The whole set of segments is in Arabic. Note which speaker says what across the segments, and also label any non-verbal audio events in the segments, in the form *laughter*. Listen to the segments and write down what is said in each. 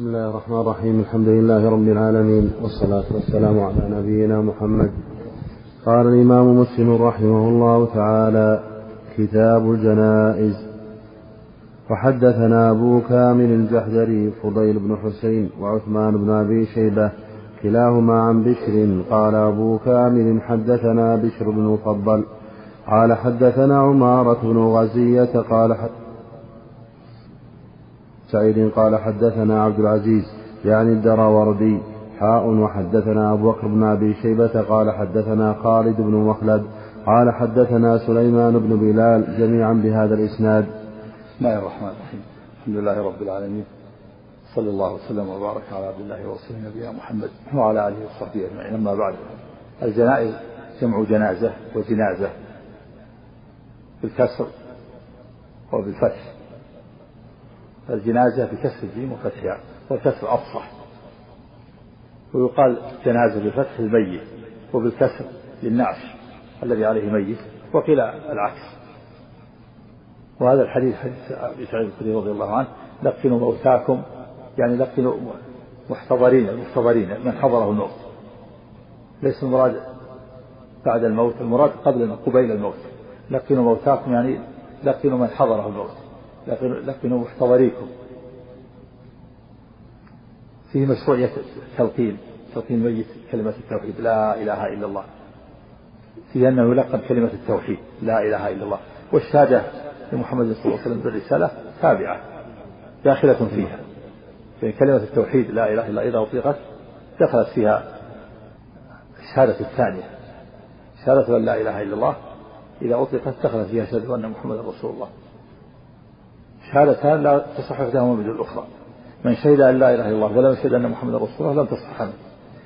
Speaker 1: بسم الله الرحمن الرحيم الحمد لله رب العالمين والصلاة والسلام على نبينا محمد قال الإمام مسلم رحمه الله تعالى كتاب الجنائز وحدثنا أبو كامل الجحدري فضيل بن حسين وعثمان بن أبي شيبة كلاهما عن بشر قال أبو كامل حدثنا بشر بن مفضل قال حدثنا عمارة بن غزية قال سعيد قال حدثنا عبد العزيز يعني الدرى وردي حاء وحدثنا أبو بكر بن أبي شيبة قال حدثنا خالد بن مخلد قال حدثنا سليمان بن بلال جميعا بهذا الإسناد
Speaker 2: بسم الله الرحمن الرحيم الحمد لله رب العالمين صلى الله وسلم وبارك على عبد الله ورسوله نبينا محمد وعلى اله وصحبه اجمعين اما بعد الجنائز جمع جنازه وجنازه بالكسر وبالفتح الجنازة بكسر الجيم وفتحها يعني، والكسر أفصح ويقال جنازة بفتح الميت وبالكسر للنعش الذي عليه ميت وقيل العكس وهذا الحديث حديث أبي سعيد الخدري رضي الله عنه لقنوا موتاكم يعني لقنوا محتضرين المحتضرين من حضره الموت ليس المراد بعد الموت المراد قبل قبيل الموت لقنوا موتاكم يعني لقنوا من حضره الموت لكنوا محتضريكم فيه مشروعية تلقين تلقين ميت كلمة التوحيد لا إله إلا الله فيه أنه يلقن كلمة التوحيد لا إله إلا الله والشهادة لمحمد صلى الله عليه وسلم بالرسالة تابعة داخلة فيها فإن كلمة التوحيد لا إله إلا إذا أطلقت دخلت فيها الشهادة الثانية شهادة أن لا إله إلا الله إذا أطلقت دخلت فيها شهادة أن محمدا رسول الله شهادتان لا تصح إحداهما بدون الأخرى من شهد أن لا إله إلا الله ولم يشهد أن محمدا رسول الله لم تصح منه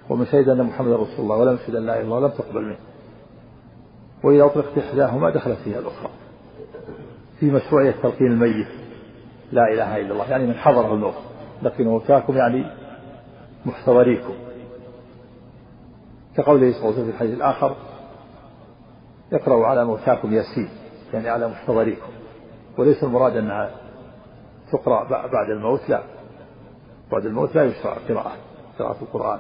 Speaker 2: ومن شهد أن محمدا رسول الله ولم يشهد أن لا إله إلا الله لم تقبل منه وإذا أطلقت إحداهما دخلت فيها الأخرى في مشروعية تلقين الميت لا إله إلا الله يعني من حضره الموت لكن موتاكم يعني محتضريكم كقوله صلى الله عليه وسلم في الحديث الآخر اقرأوا على موتاكم ياسين يعني على محتضريكم وليس المراد أنها تقرأ بعد الموت لا بعد الموت لا يشرع قراءة قراءة القرآن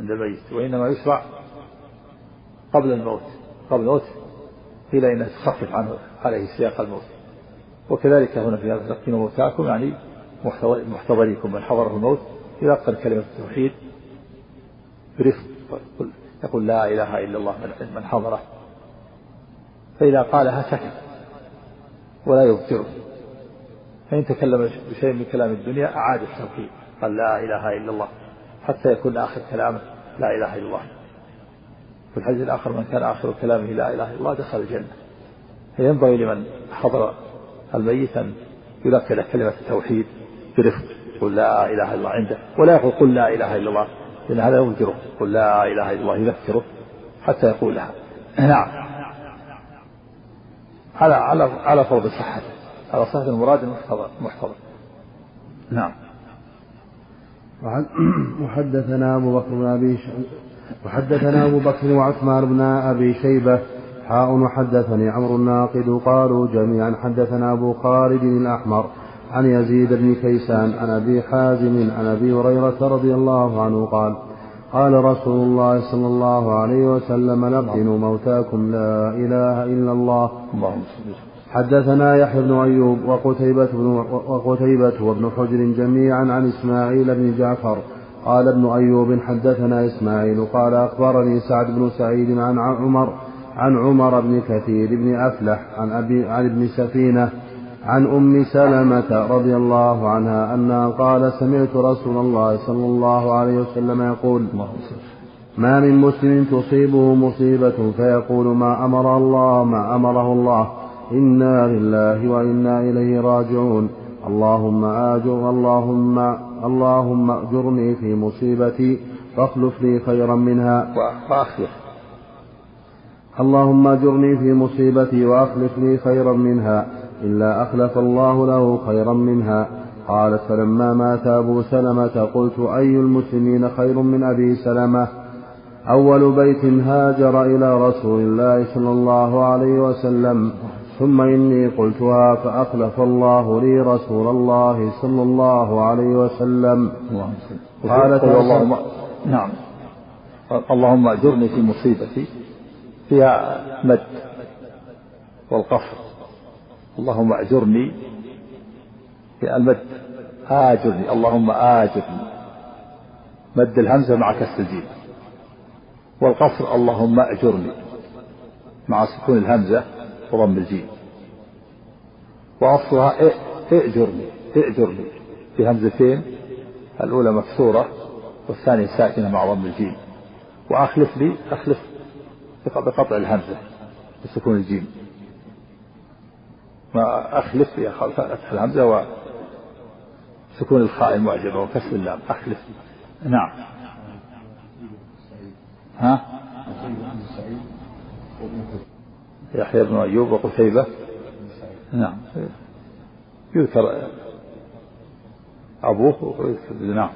Speaker 2: عند الميت وإنما يشرع قبل الموت قبل الموت قيل إنها تخفف عنه عليه سياق الموت وكذلك هنا في هذا تلقينوا موتاكم يعني محتضريكم من حضره الموت يلقن كلمة التوحيد برفق يقول لا إله إلا الله من, من حضره فإذا قالها سكت ولا يبصره فإن تكلم بشيء من كلام الدنيا أعاد التوحيد قال لا إله إلا الله حتى يكون آخر كلامه لا إله إلا الله في الحديث الآخر من كان آخر كلامه لا إله إلا الله دخل الجنة فينبغي لمن حضر الميت أن يلقي له كلمة التوحيد برفق قل لا إله إلا الله عنده ولا يقول قل لا إله إلا الله لأن هذا ينكره قل لا إله إلا الله يذكره حتى يقولها نعم على على على فرض صحته على صحة المراد المحتضر محتضر نعم *clears throat* وحدثنا أبو بكر بن أبي
Speaker 1: وحدثنا أبو بكر وعثمان بن أبي شيبة حاء وحدثني عمرو الناقد قالوا جميعا حدثنا أبو خالد الأحمر عن يزيد بن كيسان عن أبي حازم عن أبي هريرة رضي الله عنه قال قال رسول الله صلى الله عليه وسلم نبعن موتاكم لا إله إلا الله اللهم صل حدثنا يحيى بن أيوب وقتيبة بن وقتيبة وابن حجر جميعا عن إسماعيل بن جعفر قال ابن أيوب حدثنا إسماعيل قال أخبرني سعد بن سعيد عن عمر عن عمر بن كثير بن أفلح عن أبي عن ابن سفينة عن أم سلمة رضي الله عنها أنها قال سمعت رسول الله صلى الله عليه وسلم يقول ما من مسلم تصيبه مصيبة فيقول ما أمر الله ما أمره الله إنا لله وإنا إليه راجعون اللهم آجر اللهم اللهم أجرني في مصيبتي واخلف لي خيرا منها وأخلف اللهم أجرني في مصيبتي وأخلف لي خيرا منها إلا أخلف الله له خيرا منها قالت فلما مات أبو سلمة قلت أي المسلمين خير من أبي سلمة أول بيت هاجر إلى رسول الله صلى الله عليه وسلم ثم إني قلتها فأخلف الله لي رسول الله صلى الله عليه وسلم
Speaker 2: قالت اللهم نعم اللهم أجرني في مصيبتي فيها مد والقصر اللهم أجرني في المد آجرني اللهم آجرني مد الهمزة مع كسر الجيم والقصر اللهم أجرني مع سكون الهمزة وضم الجيم وأصلها ائجرني ائجرني بهمزتين الأولى مكسورة والثانية ساكنة مع ضم الجيم وأخلف لي أخلف بقطع الهمزة بسكون الجيم ما أخلف لي أفتح الهمزة وسكون الخاء المعجبة وكسر اللام أخلف نعم ها؟ يحيى بن أيوب وقتيبة نعم يذكر أبوه نعم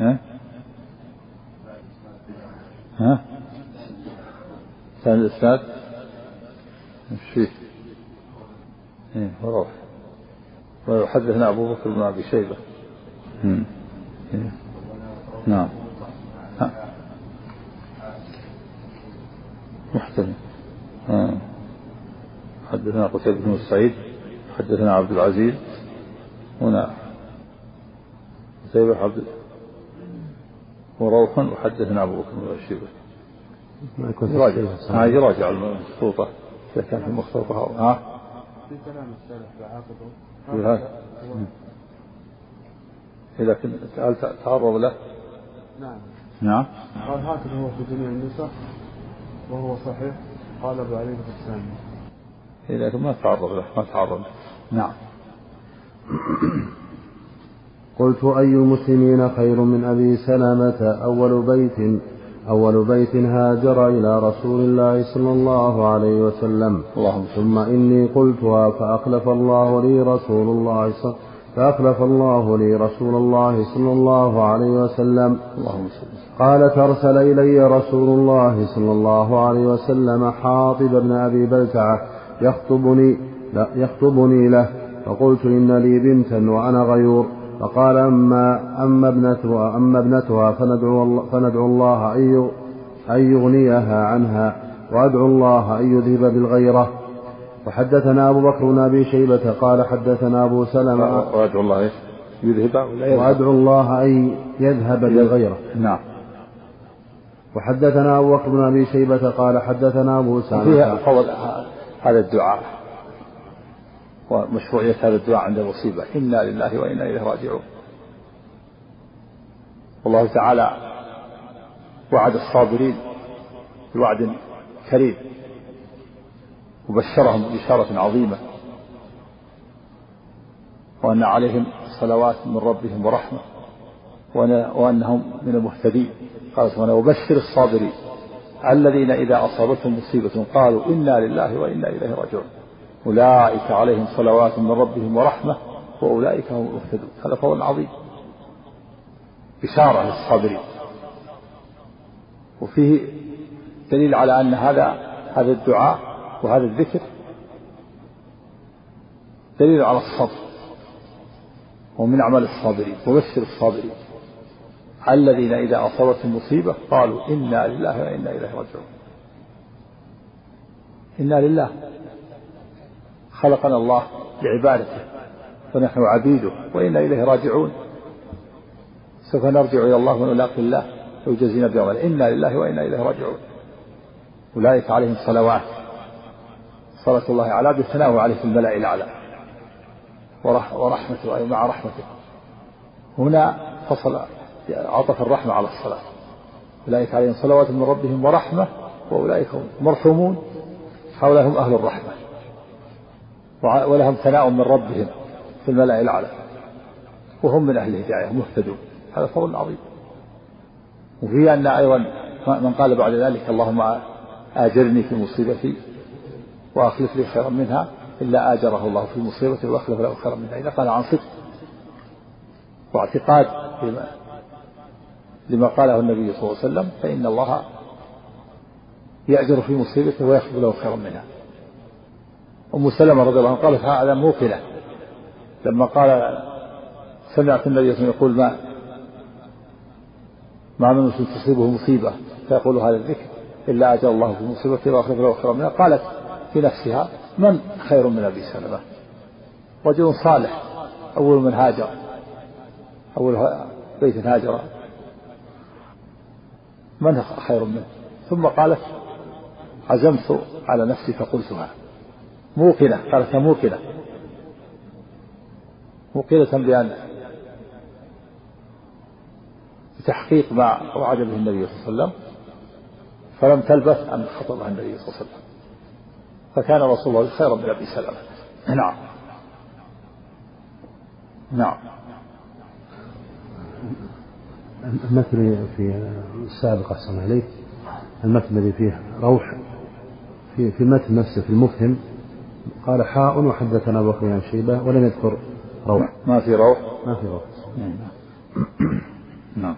Speaker 2: ها؟ ها؟ ثالث الأسناد إيش فيه إيه وروح ويحدثنا أبو بكر بن أبي شيبة نعم محترم حدثنا قتيبة بن سعيد حدثنا عبد العزيز هنا قتيبة عبد وروحا وحدثنا أبو بكر بن الشيبة ما يكون يراجع المخطوطة إذا كان في المخطوطة في كلام السلف بعاقبه إذا كنت هل تعرض له؟ نعم نعم
Speaker 3: قال هكذا هو في جميع النسخ وهو صحيح قال أبو علي الثاني
Speaker 2: إذا ما تعرض له ما تعرض له نعم
Speaker 1: قلت أي المسلمين خير من أبي سلامة أول بيت أول بيت هاجر إلى رسول الله صلى الله عليه وسلم اللهم ثم إني قلتها فأخلف الله لي رسول الله صلى الله عليه وسلم فأخلف الله لي رسول الله صلى الله عليه وسلم قالت أرسل إلي رسول الله صلى الله عليه وسلم حاطب بن أبي بلتعة يخطبني لا يخطبني له فقلت إن لي بنتا وأنا غيور فقال أما أما ابنتها أما ابنتها فندعو الله, فندعو الله أن يغنيها عنها وأدعو الله أن يذهب بالغيرة وحدثنا أبو بكر بن أبي شيبة قال حدثنا أبو سلمة
Speaker 2: وأدعو الله
Speaker 1: يذهب وأدعو الله أن يذهب لغيره
Speaker 2: نعم
Speaker 1: وحدثنا أبو بكر بن أبي شيبة قال حدثنا أبو سلمة
Speaker 2: هذا الدعاء ومشروعية هذا الدعاء عند المصيبة إنا لله وإنا إليه راجعون والله تعالى وعد الصابرين بوعد كريم وبشرهم بشارة عظيمة وأن عليهم صلوات من ربهم ورحمة وأنهم من المهتدين قال سبحانه وبشر الصابرين الذين إذا أصابتهم مصيبة قالوا إنا لله وإنا إليه راجعون أولئك عليهم صلوات من ربهم ورحمة وأولئك هم المهتدون هذا قول عظيم بشارة للصابرين وفيه دليل على أن هذا هذا الدعاء وهذا الذكر دليل على الصبر ومن أعمال الصابرين وبشر الصابرين الذين إذا أصابتهم مصيبة قالوا إنا لله وإنا إليه راجعون إنا لله خلقنا الله لعبادته ونحن عبيده وإنا إليه راجعون سوف نرجع إلى الله ونلاقي الله ويجزينا بعمل إنا لله وإنا إليه راجعون أولئك عليهم صلوات صلوات الله على عبده ثناه عليه في البلاء الأعلى ورحمته أي مع رحمته هنا فصل عطف الرحمة على الصلاة أولئك عليهم صلوات من ربهم ورحمة وأولئك هم مرحومون حولهم أهل الرحمة ولهم ثناء من ربهم في الملأ الأعلى وهم من أهل الهداية مهتدون هذا فضل عظيم وفي أن أيضا من قال بعد ذلك اللهم آجرني في مصيبتي وأخلف لي خيرا منها إلا آجره الله في مصيبته وأخلف له خيرا منها إذا قال عن صدق واعتقاد لما, لما قاله النبي صلى الله عليه وسلم فإن الله يأجر في مصيبته ويخلف له خيرا منها أم سلمة رضي الله عنها قالت هذا موقنه لما قال سمعت النبي صلى يقول ما ما من مسلم تصيبه مصيبة فيقول هذا الذكر إلا أجر الله في مصيبته وأخلف له خيرا منها قالت بنفسها من خير من أبي سلمة رجل صالح أول من هاجر أول بيت هاجر من خير منه ثم قالت عزمت على نفسي فقلتها موقنة قالت موقنة موقنة بأن بتحقيق ما وعد به النبي صلى الله عليه وسلم فلم تلبث أن خطبها النبي صلى الله عليه وسلم فكان رسول الله خيرا من أبي سلمة نعم نعم
Speaker 4: المثل في السابق أحسن عليك المثل الذي فيه روح في في المتن نفسه في المفهم قال حاء وحدثنا ابو بكر عن شيبه ولم يذكر روح
Speaker 2: ما في روح
Speaker 4: ما في روح نعم,
Speaker 2: نعم.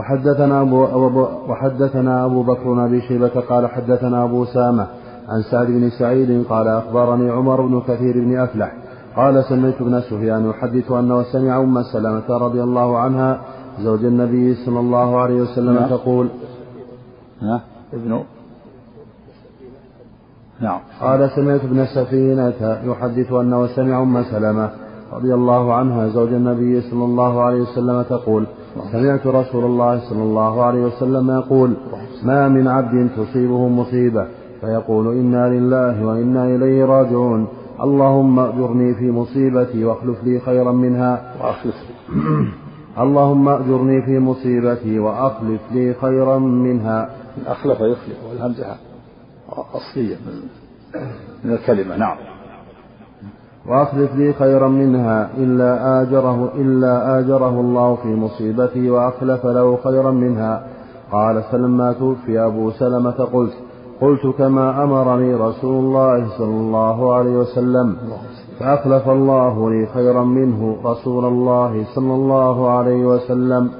Speaker 1: وحدثنا أبو, أبو وحدثنا أبو بكر بن أبي شيبة قال حدثنا أبو سامة عن سعد بن سعيد قال أخبرني عمر بن كثير بن أفلح قال سمعت ابن سفيان يحدث أنه سمع أم سلمة رضي الله عنها زوج النبي صلى الله عليه وسلم نعم. تقول
Speaker 2: ابن
Speaker 1: نعم قال سمعت ابن سفينة يحدث أنه سمع أم سلمة رضي الله عنها زوج النبي صلى الله عليه وسلم تقول سمعت رسول الله صلى الله عليه وسلم يقول ما من عبد تصيبه مصيبة فيقول إنا لله وإنا إليه راجعون اللهم أجرني في مصيبتي واخلف لي خيرا منها وأخلف *clears throat* اللهم أجرني في مصيبتي وأخلف لي خيرا منها
Speaker 2: أخلف يخلف والهمزة أصلية من الكلمة نعم
Speaker 1: وأخلف لي خيرا منها إلا آجره إلا آجره الله في مصيبتي وأخلف له خيرا منها قال فلما توفي أبو سلمة قلت قلت كما أمرني رسول الله صلى الله عليه وسلم فأخلف الله لي خيرا منه رسول الله صلى الله عليه وسلم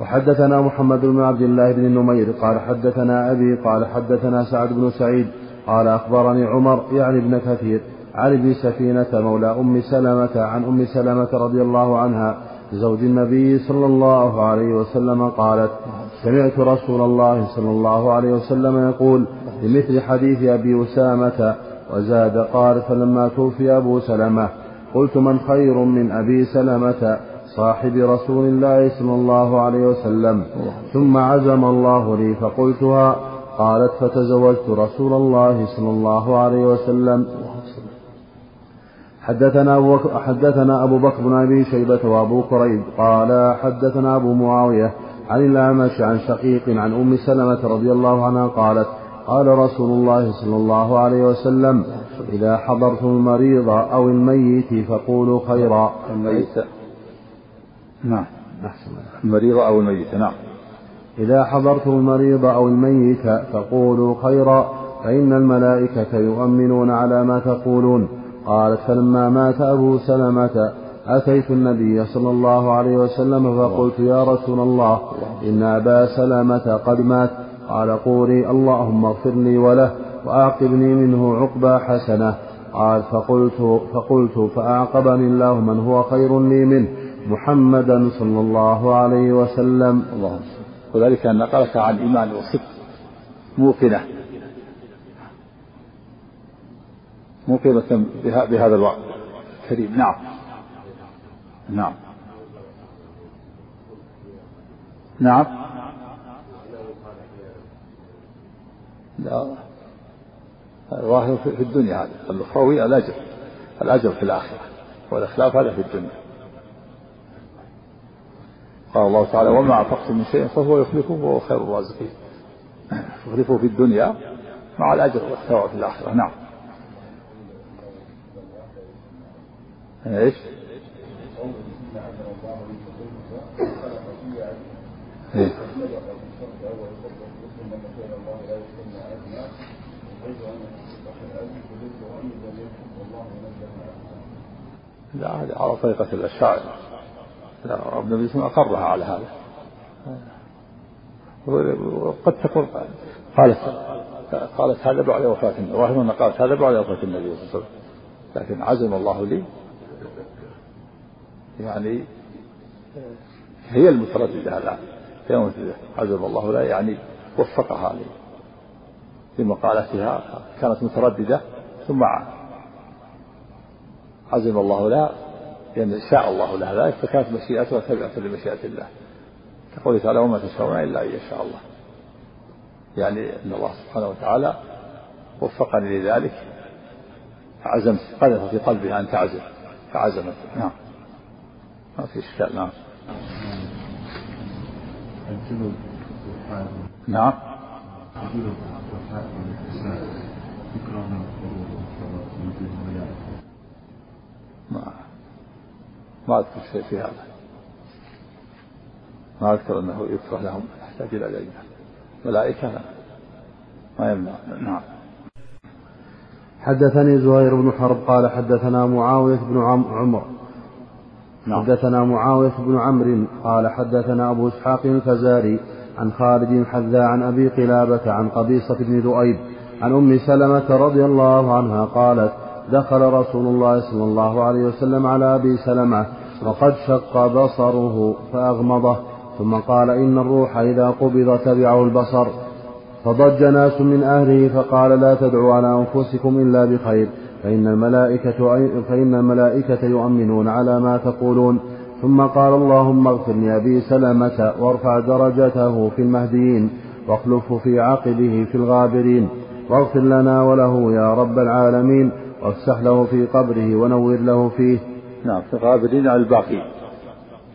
Speaker 1: وحدثنا محمد بن عبد الله بن النمير قال حدثنا أبي قال حدثنا سعد بن سعيد قال أخبرني عمر يعني ابن كثير عن ابن سفينة مولى أم سلمة عن أم سلمة رضي الله عنها زوج النبي صلى الله عليه وسلم قالت سمعت رسول الله صلى الله عليه وسلم يقول بمثل حديث أبي أسامة وزاد قال فلما توفي أبو سلمة قلت من خير من أبي سلمة صاحب رسول الله صلى الله عليه وسلم ثم عزم الله لي فقلتها قالت فتزوجت رسول الله صلى الله عليه وسلم حدثنا أبو حدثنا أبو بكر بن أبي شيبة وأبو كريب قال حدثنا أبو معاوية عن الأعمش عن شقيق عن أم سلمة رضي الله عنها قالت قال رسول الله صلى الله عليه وسلم إذا حضرتم المريض أو الميت فقولوا خيرا الميت
Speaker 2: نعم المريض أو الميت نعم
Speaker 1: إذا حضرتم المريض أو الميت فقولوا خيرا فإن الملائكة يؤمنون على ما تقولون قالت فلما مات أبو سلمة أتيت النبي صلى الله عليه وسلم فقلت يا رسول الله إن أبا سلمة قد مات قال قولي اللهم اغفر لي وله وأعقبني منه عقبى حسنة قال فقلت فقلت فأعقبني الله من هو خير لي منه محمدا صلى الله عليه وسلم اللهم
Speaker 2: وذلك أن نقلك عن إيمان وصدق موقنة موقظة بهذا الوعد الكريم نعم نعم نعم لا الظاهر في الدنيا هذا الأخروي الأجر الأجر في الآخرة والإخلاف هذا في الدنيا قال الله تعالى وما أنفقتم من شيء فهو يخلفه وهو خير الرازقين *laughs* يخلفه في الدنيا مع الأجر والثواب في الآخرة نعم ايش؟ إيه؟ لا على طريقة الأشاعرة لا ابن ابي أقرها على هذا وقد تكون قالت قالت هذا بعد وفاة النبي وهي قالت هذا بعد وفاة النبي صلى الله عليه وسلم لكن عزم الله لي يعني هي المترددة الآن هي المترددة عزب الله لا يعني وفقها في مقالتها كانت مترددة ثم عزم الله لها لأن يعني شاء الله لها ذلك فكانت مشيئتها تابعة لمشيئة الله كقوله تعالى وما تشاءون إلا أن يشاء الله يعني أن الله سبحانه وتعالى وفقني لذلك عزمت قذف في قلبها أن تعزم فعزمت نعم ما في إشكال نعم الجنود نعم ما ما اذكر شيء في هذا ما اذكر انه يكره لهم يحتاج الى دليل ملائكه لا ما يمنع نعم
Speaker 1: حدثني زهير بن حرب قال حدثنا معاوية بن عمرو نعم. حدثنا معاوية بن عمرو قال حدثنا أبو إسحاق الفزاري عن خالد حذا عن أبي قلابة عن قبيصة بن ذؤيب عن أم سلمة رضي الله عنها قالت دخل رسول الله صلى الله عليه وسلم على أبي سلمة وقد شق بصره فأغمضه ثم قال إن الروح إذا قبض تبعه البصر فضج ناس من أهله فقال لا تدعوا على أنفسكم إلا بخير فإن الملائكة, فإن الملائكة يؤمنون على ما تقولون ثم قال اللهم اغفر لأبي سلمة وارفع درجته في المهديين واخلفه في عقبه في الغابرين واغفر لنا وله يا رب العالمين وافسح له في قبره ونور له فيه
Speaker 2: نعم في الغابرين على الباقين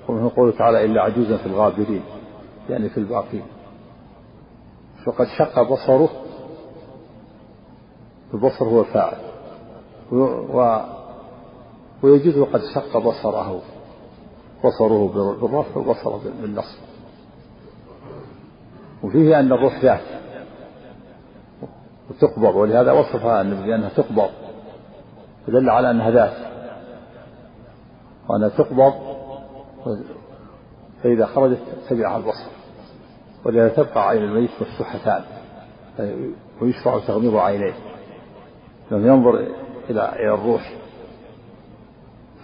Speaker 2: ومنه قوله تعالى إلا عجوزا في الغابرين يعني في الباقين فقد شق بصره البصر هو الفاعل و ويجوز وقد شق بصره بصره بالرفع وبصره بالنصب وفيه أن الروح ذات وتقبض ولهذا وصفها النبي بأنها تقبض فدل على أنها ذات وأنها تقبض فإذا خرجت تبع البصر ولهذا تبقى عين الميت مفتوحتان ويشرع تغمض عينيه لم ينظر إلى إلى الروح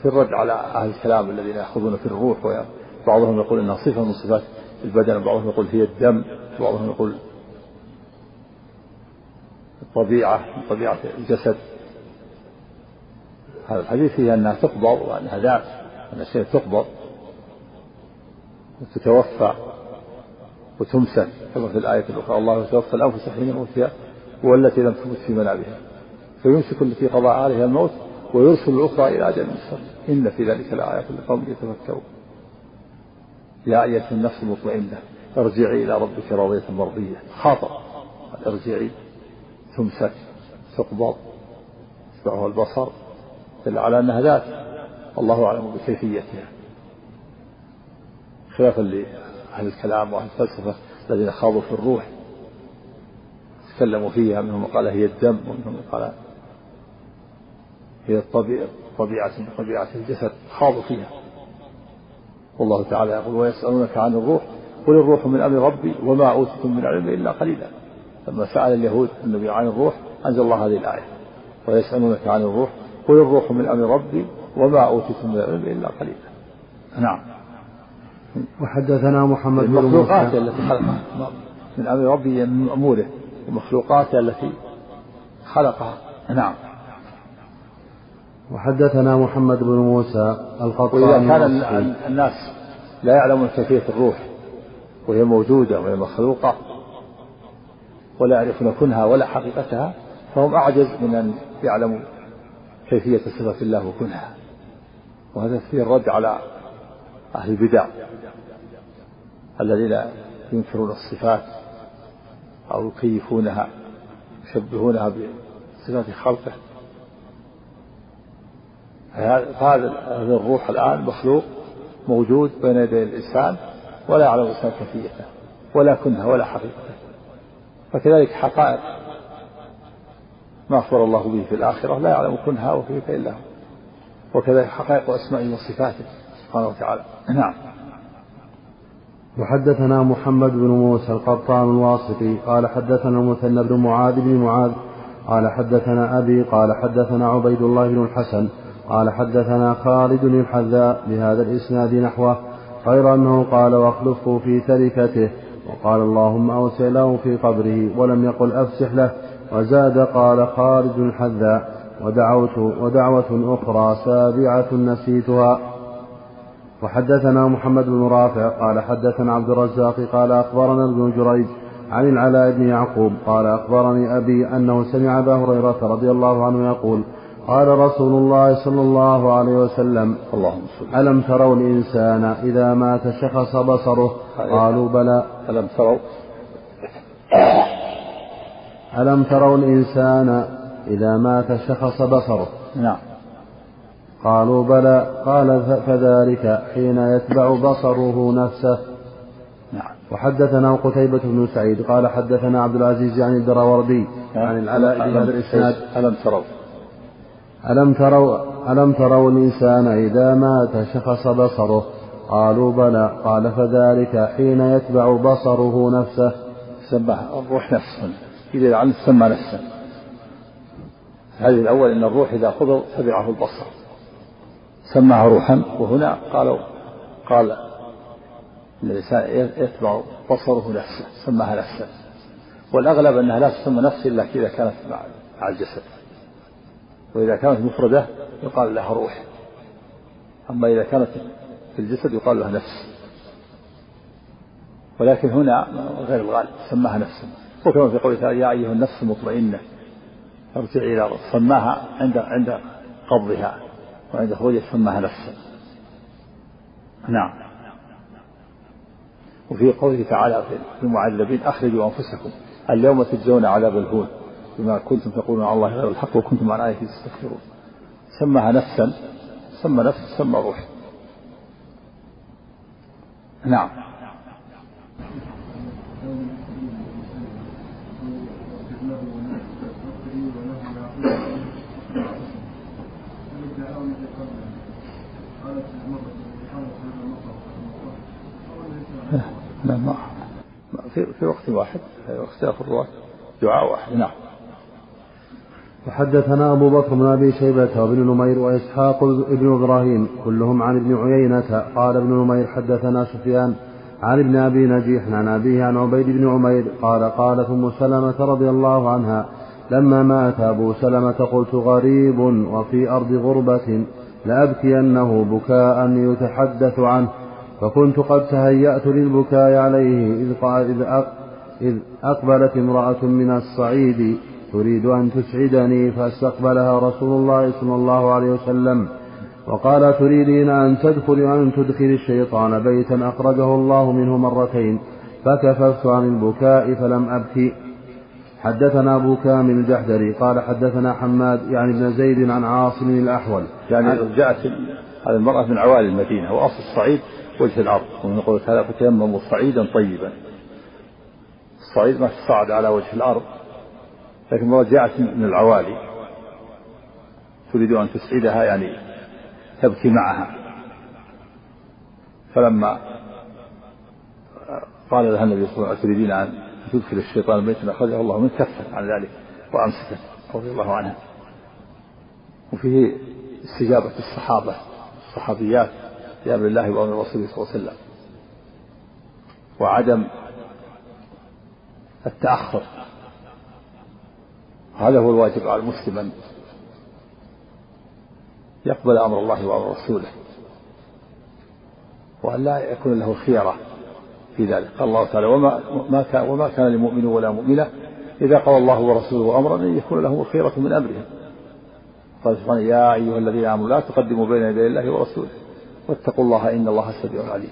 Speaker 2: في الرد على أهل الكلام الذين يأخذون في الروح وبعضهم يقول إنها صفة من صفات البدن وبعضهم يقول هي الدم وبعضهم يقول الطبيعة طبيعة الجسد هذا الحديث هي أنها تقبض وأنها ذات أن الشيء تقبض وتتوفى وتمسك كما في الآية الأخرى الله يتوفى الأنفس حين موتها والتي لم تمت في منابها فيمسك التي قضى عليها الموت ويرسل الأخرى إلى أجل مسمى إن في ذلك لآيات لقوم يتفكرون يا أيتها النفس المطمئنة ارجعي إلى ربك راضية مرضية خاطر ارجعي تمسك تقبض يتبعها البصر دل على أنها ذات الله أعلم بكيفيتها خلافا لأهل الكلام وأهل الفلسفة الذين خاضوا في الروح تكلموا فيها منهم قال هي الدم ومنهم قال هي طبيعة طبيعة الجسد خاضوا فيها والله تعالى يقول ويسألونك عن الروح قل الروح من أمر ربي وما أوتيتم من علم إلا قليلا لما سأل اليهود النبي عن الروح أنزل الله هذه الآية ويسألونك عن الروح قل الروح من أمر ربي وما أوتيتم من العلم إلا قليلا نعم
Speaker 1: وحدثنا محمد بن المخلوقات التي خلقها
Speaker 2: من أمر ربي من أموره المخلوقات التي خلقها نعم
Speaker 1: وحدثنا محمد بن موسى
Speaker 2: القطان وإذا كان الناس لا يعلمون كيفية الروح وهي موجودة وهي مخلوقة ولا يعرفون كنها ولا حقيقتها فهم أعجز من أن يعلموا كيفية صفة الله وكنها وهذا فيه الرد على أهل البدع الذين ينكرون الصفات أو يكيفونها يشبهونها بصفات خلقه فهذا الروح الآن مخلوق موجود بين يدي الإنسان ولا يعلم الإنسان كيفيته ولا كنها ولا حقيقته فكذلك حقائق ما أخبر الله به في الآخرة لا يعلم كنها وكيف إلا هو وكذلك حقائق أسمائه وصفاته سبحانه وتعالى نعم
Speaker 1: وحدثنا محمد بن موسى القطان الواسطي قال حدثنا المثنى بن معاذ بن معاذ قال حدثنا أبي قال حدثنا عبيد الله بن الحسن قال حدثنا خالد الحذاء بهذا الإسناد نحوه غير أنه قال واخلفه في تركته وقال اللهم أوسع له في قبره ولم يقل أفسح له وزاد قال خالد الحذاء ودعوت ودعوة أخرى سابعة نسيتها وحدثنا محمد بن رافع قال حدثنا عبد الرزاق قال أخبرنا ابن جريج عن العلاء بن يعقوب قال أخبرني أبي أنه سمع أبا هريرة رضي الله عنه يقول قال رسول الله صلى الله عليه وسلم اللهم ألم تروا الإنسان إذا مات شخص بصره قالوا بلى ألم تروا ألم تروا الإنسان إذا مات شخص بصره
Speaker 2: نعم
Speaker 1: قالوا بلى قال فذلك حين يتبع بصره نفسه نعم وحدثنا قتيبة بن سعيد قال حدثنا عبد العزيز عن الدراوردي نعم. عن العلاء بن الإسناد
Speaker 2: ألم تروا
Speaker 1: ألم تروا ألم تروا الإنسان إذا مات شخص بصره قالوا بلى قال فذلك حين يتبع بصره نفسه
Speaker 2: سبح الروح نفسه إذا لعل سمى نفسه هذه الأول أن الروح إذا قبض تبعه البصر سماه روحا وهنا قالوا قال الإنسان يتبع بصره نفسه سماها نفسه والأغلب أنها لا تسمى نفس إلا إذا كانت مع الجسد وإذا كانت مفردة يقال لها روح أما إذا كانت في الجسد يقال لها نفس ولكن هنا غير الغالب سماها نفسا وكما في قوله تعالى يا أيها النفس المطمئنة ارجعي إلى سماها عند عند قبضها وعند خروجها سماها نفسا نعم وفي قوله تعالى في المعذبين أخرجوا أنفسكم اليوم تجزون عذاب الهون بما كنتم تقولون على الله غير الحق وكنتم عن آياته تستكبرون سماها نفسا سمى نفس سمى روح نعم لا ما في, في وقت واحد اختلاف الرواة دعاء واحد نعم
Speaker 1: وحدثنا أبو بكر بن أبي شيبة وابن نمير وإسحاق بن إبراهيم كلهم عن ابن عيينة قال ابن نمير حدثنا سفيان عن ابن أبي نجيح عن أبيه عن عبيد بن عمير قال قالت أم سلمة رضي الله عنها لما مات أبو سلمة قلت غريب وفي أرض غربة لأبكينه بكاء يتحدث عنه فكنت قد تهيأت للبكاء عليه إذ, إذ أقبلت امرأة من الصعيد تريد أن تسعدني فاستقبلها رسول الله صلى الله عليه وسلم وقال تريدين أن تدخل أن تدخل الشيطان بيتا أخرجه الله منه مرتين فكففت عن البكاء فلم أبكي حدثنا أبو كامل الجحدري قال حدثنا حماد يعني ابن زيد عن عاصم الأحول
Speaker 2: يعني جاءت هذه المرأة من عوالي المدينة وأصل الصعيد وجه الأرض ومن قوله تعالى فتيمموا صعيدا طيبا الصعيد ما تصعد على وجه الأرض لكن جاءت من العوالي تريد أن تسعدها يعني تبكي معها فلما قال لها النبي صلى الله عليه وسلم تريدين أن تدخل الشيطان البيت أخرجه الله من كفة عن ذلك وأمسكه رضي الله عنها وفيه استجابة الصحابة الصحابيات لأمر الله وأمر رسوله صلى الله عليه وسلم وعدم التأخر هذا هو الواجب على المسلم أن يقبل أمر الله وأمر رسوله وأن لا يكون له خيرة في ذلك قال الله تعالى وما ما كان وما كان لمؤمن ولا مؤمنة إذا قضى الله ورسوله أمرا أن يكون له خيرة من أمرهم قال سبحانه يا أيها الذين آمنوا لا تقدموا بين يدي الله ورسوله واتقوا الله إن الله سميع عليم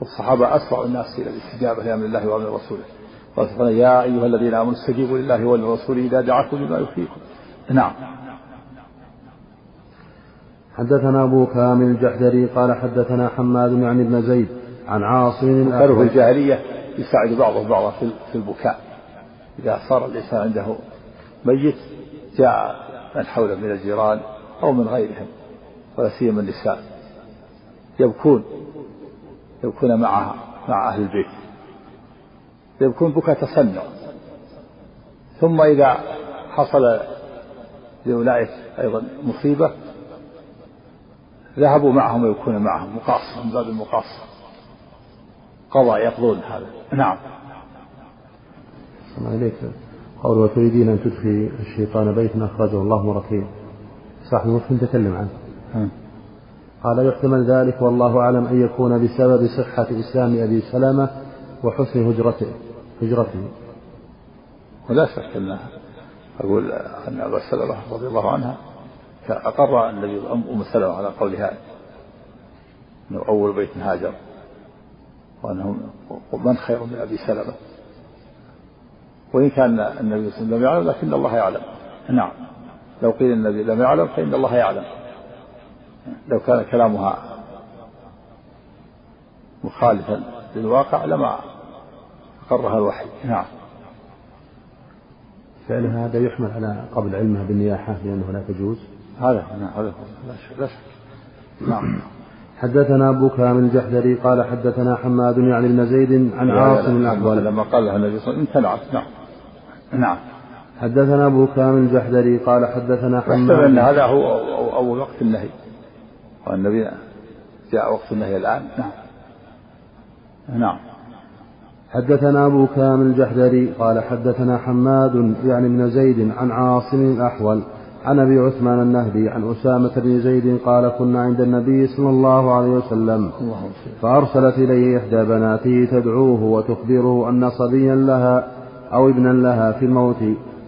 Speaker 2: والصحابة أسرع الناس إلى الاستجابة لأمر الله وأمر رسوله قال يا أيها الذين آمنوا استجيبوا لله وللرسول إذا دعاكم لما يحييكم نعم
Speaker 1: حدثنا أبو كامل الجحدري قال حدثنا حماد يعني بن زيد عن عاصم
Speaker 2: كانوا في الجاهلية يساعد بعضهم بعضا في البكاء إذا صار الإنسان عنده ميت جاء من حوله من الجيران أو من غيرهم ولا سيما النساء يبكون يبكون معها مع أهل البيت يكون بكى تصنع ثم إذا حصل لأولئك أيضا مصيبة ذهبوا معهم ويكون معهم مقاصة من باب المقاصة قضاء يقضون هذا نعم
Speaker 4: عليك قول وتريدين أن تدخلي الشيطان بيتا أخرجه الله رقيب صح المسلم تكلم
Speaker 2: عنه نعم.
Speaker 4: قال يحتمل ذلك والله أعلم أن يكون بسبب صحة إسلام أبي سلمة وحسن هجرته هجرته ولا شك انها اقول ان ابا سلمه رضي الله عنها اقر النبي ام سلمه على قولها انه اول بيت هاجر وانه من خير من ابي سلمه وان كان النبي صلى الله عليه وسلم لم يعلم لكن الله يعلم
Speaker 2: نعم
Speaker 4: لو قيل النبي لم يعلم فان الله يعلم لو كان كلامها مخالفا للواقع لما قرها الوحي نعم فعل هذا يحمل على قبل علمها بالنياحة لأنه لا تجوز
Speaker 2: هذا هذا
Speaker 1: لا شك نعم حدثنا أبو كامل الجحدري قال حدثنا حماد يعني بن زيد عن عاصم الأحوال
Speaker 2: لما قال لها النبي صلى الله عليه وسلم نعم نعم
Speaker 1: حدثنا أبو كامل الجحدري قال حدثنا
Speaker 2: حماد أن هذا هو أول وقت النهي والنبي جاء وقت النهي الآن نعم نعم
Speaker 1: حدثنا أبو كامل الجحدري قال حدثنا حماد يعني بن زيد عن عاصم الأحول عن أبي عثمان النهدي عن أسامة بن زيد قال كنا عند النبي صلى الله عليه وسلم فأرسلت إليه إحدى بناته تدعوه وتخبره أن صبيا لها أو ابنا لها في الموت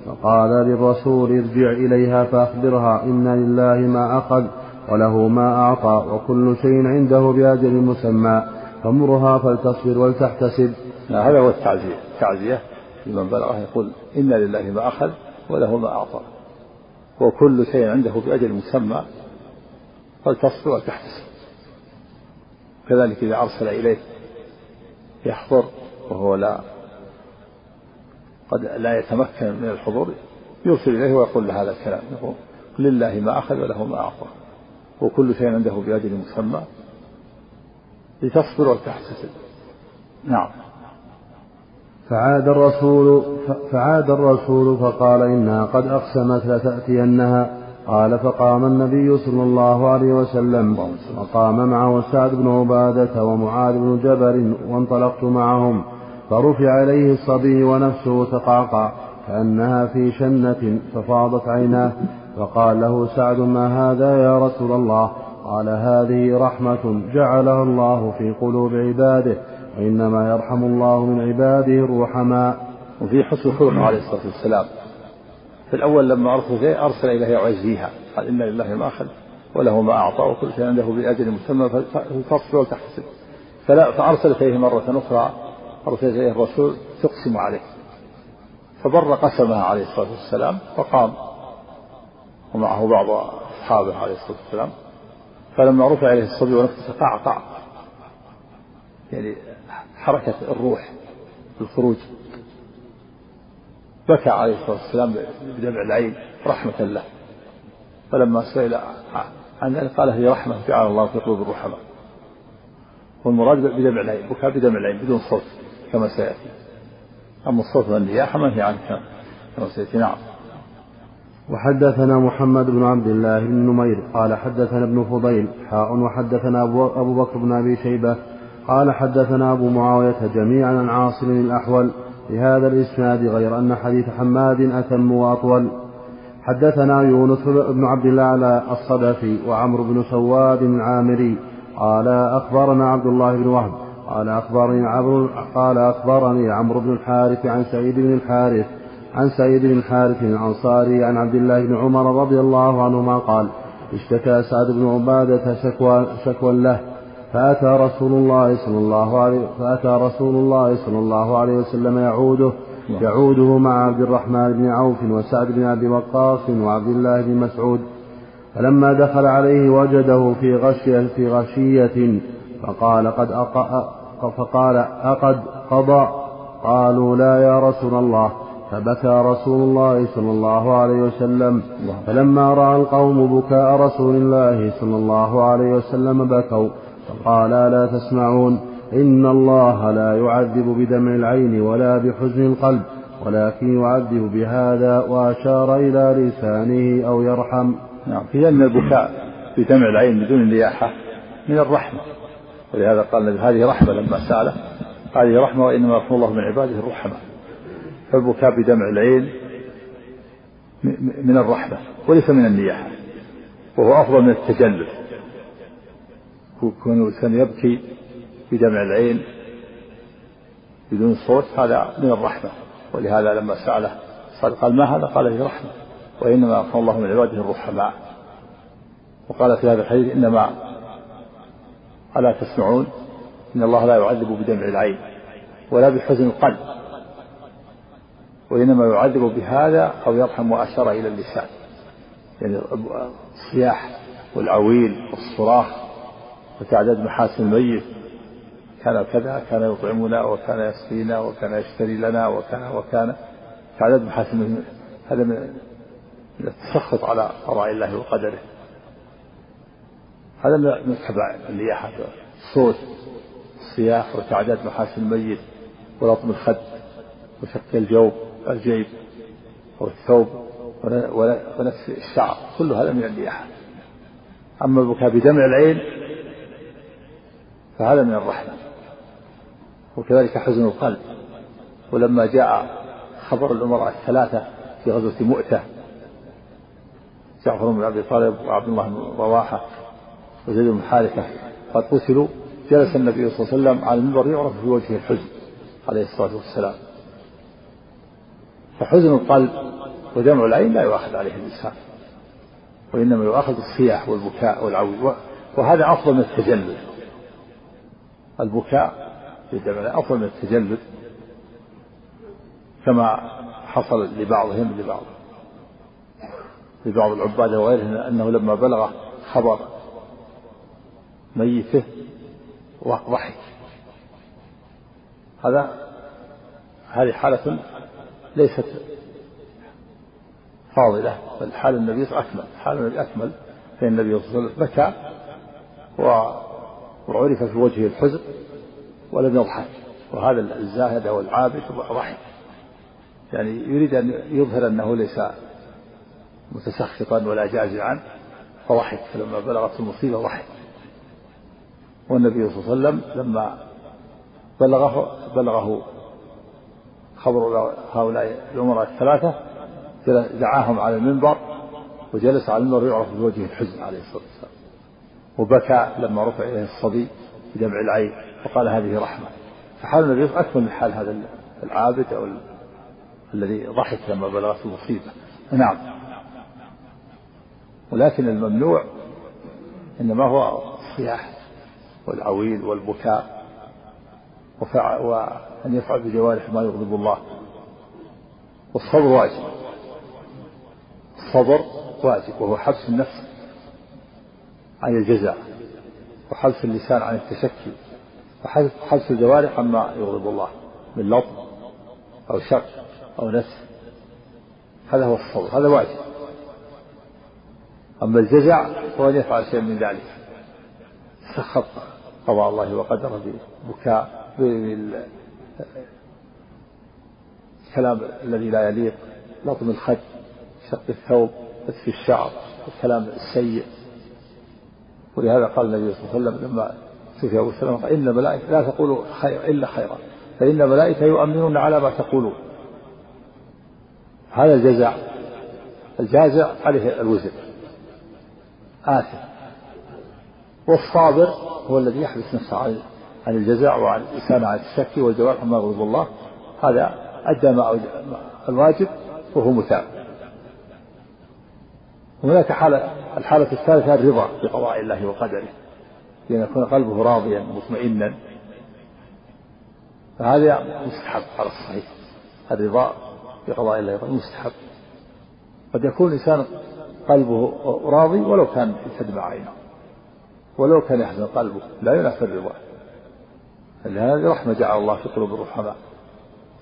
Speaker 1: فقال للرسول ارجع إليها فأخبرها إن لله ما أخذ وله ما أعطى وكل شيء عنده بأجل مسمى فمرها فلتصبر ولتحتسب
Speaker 2: هذا هو التعزية التعزية لمن بلغه يقول إن لله ما أخذ وله ما أعطى وكل شيء عنده بأجل مسمى فلتصبر وتحتسب كذلك إذا أرسل إليه يحضر وهو لا قد لا يتمكن من الحضور يرسل إليه ويقول له هذا الكلام يقول لله ما أخذ وله ما أعطى وكل شيء عنده بأجل مسمى لتصبر وتحتسب نعم
Speaker 1: فعاد الرسول فعاد الرسول فقال إنها قد أقسمت لتأتينها قال فقام النبي صلى الله عليه وسلم وقام معه سعد بن عبادة ومعاذ بن جبل وانطلقت معهم فرفع إليه الصبي ونفسه تقعقع كأنها في شنة ففاضت عيناه فقال له سعد ما هذا يا رسول الله قال هذه رحمة جعلها الله في قلوب عباده وإنما يرحم الله من عباده الرحماء وفي حسن خلقه عليه الصلاة والسلام في الأول لما عرفوا شيء أرسل إليها يعزيها قال إن لله ما أخذ وله ما أعطى وكل شيء عنده بأجل مسمى فاصبر وتحسب فلا فأرسل إليه مرة أخرى أرسل إليه الرسول تقسم عليه فبر قسمها عليه الصلاة والسلام فقام ومعه بعض أصحابه عليه الصلاة والسلام فلما رفع إليه الصبي ونفسه قعقع يعني حركة الروح بالخروج بكى عليه الصلاة والسلام بدمع العين رحمة له فلما سئل عن ذلك قال هي رحمة جعل الله في قلوب الرحماء والمراد بدمع العين بكى بدمع العين بدون صوت كما سيأتي أما الصوت والنياحة هي عنه كما سيأتي نعم وحدثنا محمد بن عبد الله بن نمير قال حدثنا ابن فضيل حاء وحدثنا أبو بكر بن أبي شيبة قال حدثنا أبو معاوية جميعا عن عاصم الأحول بهذا الإسناد غير أن حديث حماد أتم وأطول حدثنا يونس بن عبد الله الصدفي وعمرو بن سواد العامري قال أخبرنا عبد الله بن وهب قال أخبرني عمرو قال أخبرني عمرو بن الحارث عن سعيد بن الحارث عن سعيد بن الحارث الأنصاري عن عبد الله بن عمر رضي الله عنهما قال اشتكى سعد بن عبادة شكوى, شكوى له فأتى رسول الله صلى الله عليه فأتى رسول الله صلى الله عليه وسلم يعوده يعوده مع عبد الرحمن بن عوف وسعد بن أبي وقاص وعبد الله بن مسعود فلما دخل عليه وجده في غشية في غشية فقال قد أق... فقال أقد قضى قالوا لا يا رسول الله فبكى رسول الله صلى الله عليه وسلم فلما رأى القوم بكاء رسول الله صلى الله عليه وسلم بكوا فقال ألا تسمعون إن الله لا يعذب بدمع العين ولا بحزن القلب ولكن يعذب بهذا وأشار إلى لسانه أو يرحم
Speaker 2: نعم في أن البكاء بدمع العين بدون نياحة من الرحمة ولهذا قال هذه رحمة لما سأله هذه رحمة وإنما يرحم الله من عباده الرحمة فالبكاء بدمع العين من الرحمة وليس من النياحة وهو أفضل من التجلد كون الإنسان يبكي بدمع العين بدون صوت هذا من الرحمة ولهذا لما سأله قال, قال ما هذا قال هي رحمة وإنما أعطى الله من عباده الرحماء وقال في هذا الحديث إنما ألا تسمعون إن الله لا يعذب بدمع العين ولا بحزن القلب وإنما يعذب بهذا أو يرحم وأشار إلى اللسان يعني الصياح والعويل والصراخ وتعداد محاسن الميت كان كذا كان يطعمنا وكان يسقينا وكان يشتري لنا وكان وكان تعداد محاسن هذا من التسخط على قضاء الله وقدره هذا من تبع النياحة الصوت الصياح وتعداد محاسن الميت ولطم الخد وشق الجوب الجيب والثوب ونفس الشعر كل هذا من النياحة أما البكاء بدمع العين فهذا من الرحمة وكذلك حزن القلب ولما جاء خبر الأمراء الثلاثة في غزوة مؤتة جعفر بن أبي طالب وعبد الله بن رواحة وزيد بن حارثة قد قتلوا جلس النبي صلى الله عليه وسلم على المنبر يعرف في وجهه الحزن عليه الصلاة والسلام فحزن القلب ودمع العين لا يؤاخذ عليه الإنسان وإنما يؤاخذ الصياح والبكاء والعوج وهذا أفضل من التجلد البكاء في دمع أفضل من التجلد كما حصل لبعضهم لبعض لبعض العباد وغيرهم أنه لما بلغ خبر ميته ضحك هذا هذه حالة ليست فاضلة بل حال النبي أكمل حال النبي أكمل فإن النبي صلى الله عليه وسلم بكى و وعرف في وجهه الحزن ولم يضحك وهذا الزاهد أو العابد ضحك يعني يريد أن يظهر أنه ليس متسخطا ولا جازعا فضحك فلما بلغته المصيبة ضحك والنبي صلى الله عليه وسلم لما بلغه بلغه خبر هؤلاء الأمراء الثلاثة دعاهم على المنبر وجلس على المنبر يعرف بوجه الحزن عليه الصلاة والسلام وبكى لما رفع إليه الصبي بدمع العين وقال هذه رحمة فحال النبي اكثر من حال هذا العابد أو الذي ضحك لما بلغته المصيبة نعم ولكن الممنوع إنما هو الصياح والعويل والبكاء وفع وأن يفعل بجوارح ما يغضب الله والصبر واجب الصبر واجب وهو حبس النفس عن الجزع وحذف اللسان عن التشكي وحذف الجوارح عما يغضب الله من لطم أو شر أو نسف هذا هو الصبر هذا واجب أما الجزع فهو أن يفعل شيئا من ذلك سخط قضاء الله وقدره ببكاء بالكلام الذي لا يليق لطم الخد شق الثوب في الشعر الكلام السيء ولهذا قال النبي صلى الله عليه وسلم لما سئل أبو سلمة قال إن الملائكة لا تقولوا خير إلا خيرا فإن الملائكة يؤمنون على ما تقولون هذا الجزع الجازع عليه الوزر آثم والصابر هو الذي يحبس نفسه عن عن وعن الانسان عن الشك والجواب عما يغضب الله هذا أدى ما الواجب وهو مثاب هناك حالة الحالة الثالثة الرضا بقضاء الله وقدره لأن يكون قلبه راضيا مطمئنا فهذا مستحب على الصحيح الرضا بقضاء الله مستحب قد يكون الإنسان قلبه راضي ولو كان تدمع عينه ولو كان يحزن قلبه لا ينافي الرضا لأن هذه رحمة جعل الله في قلوب الرحماء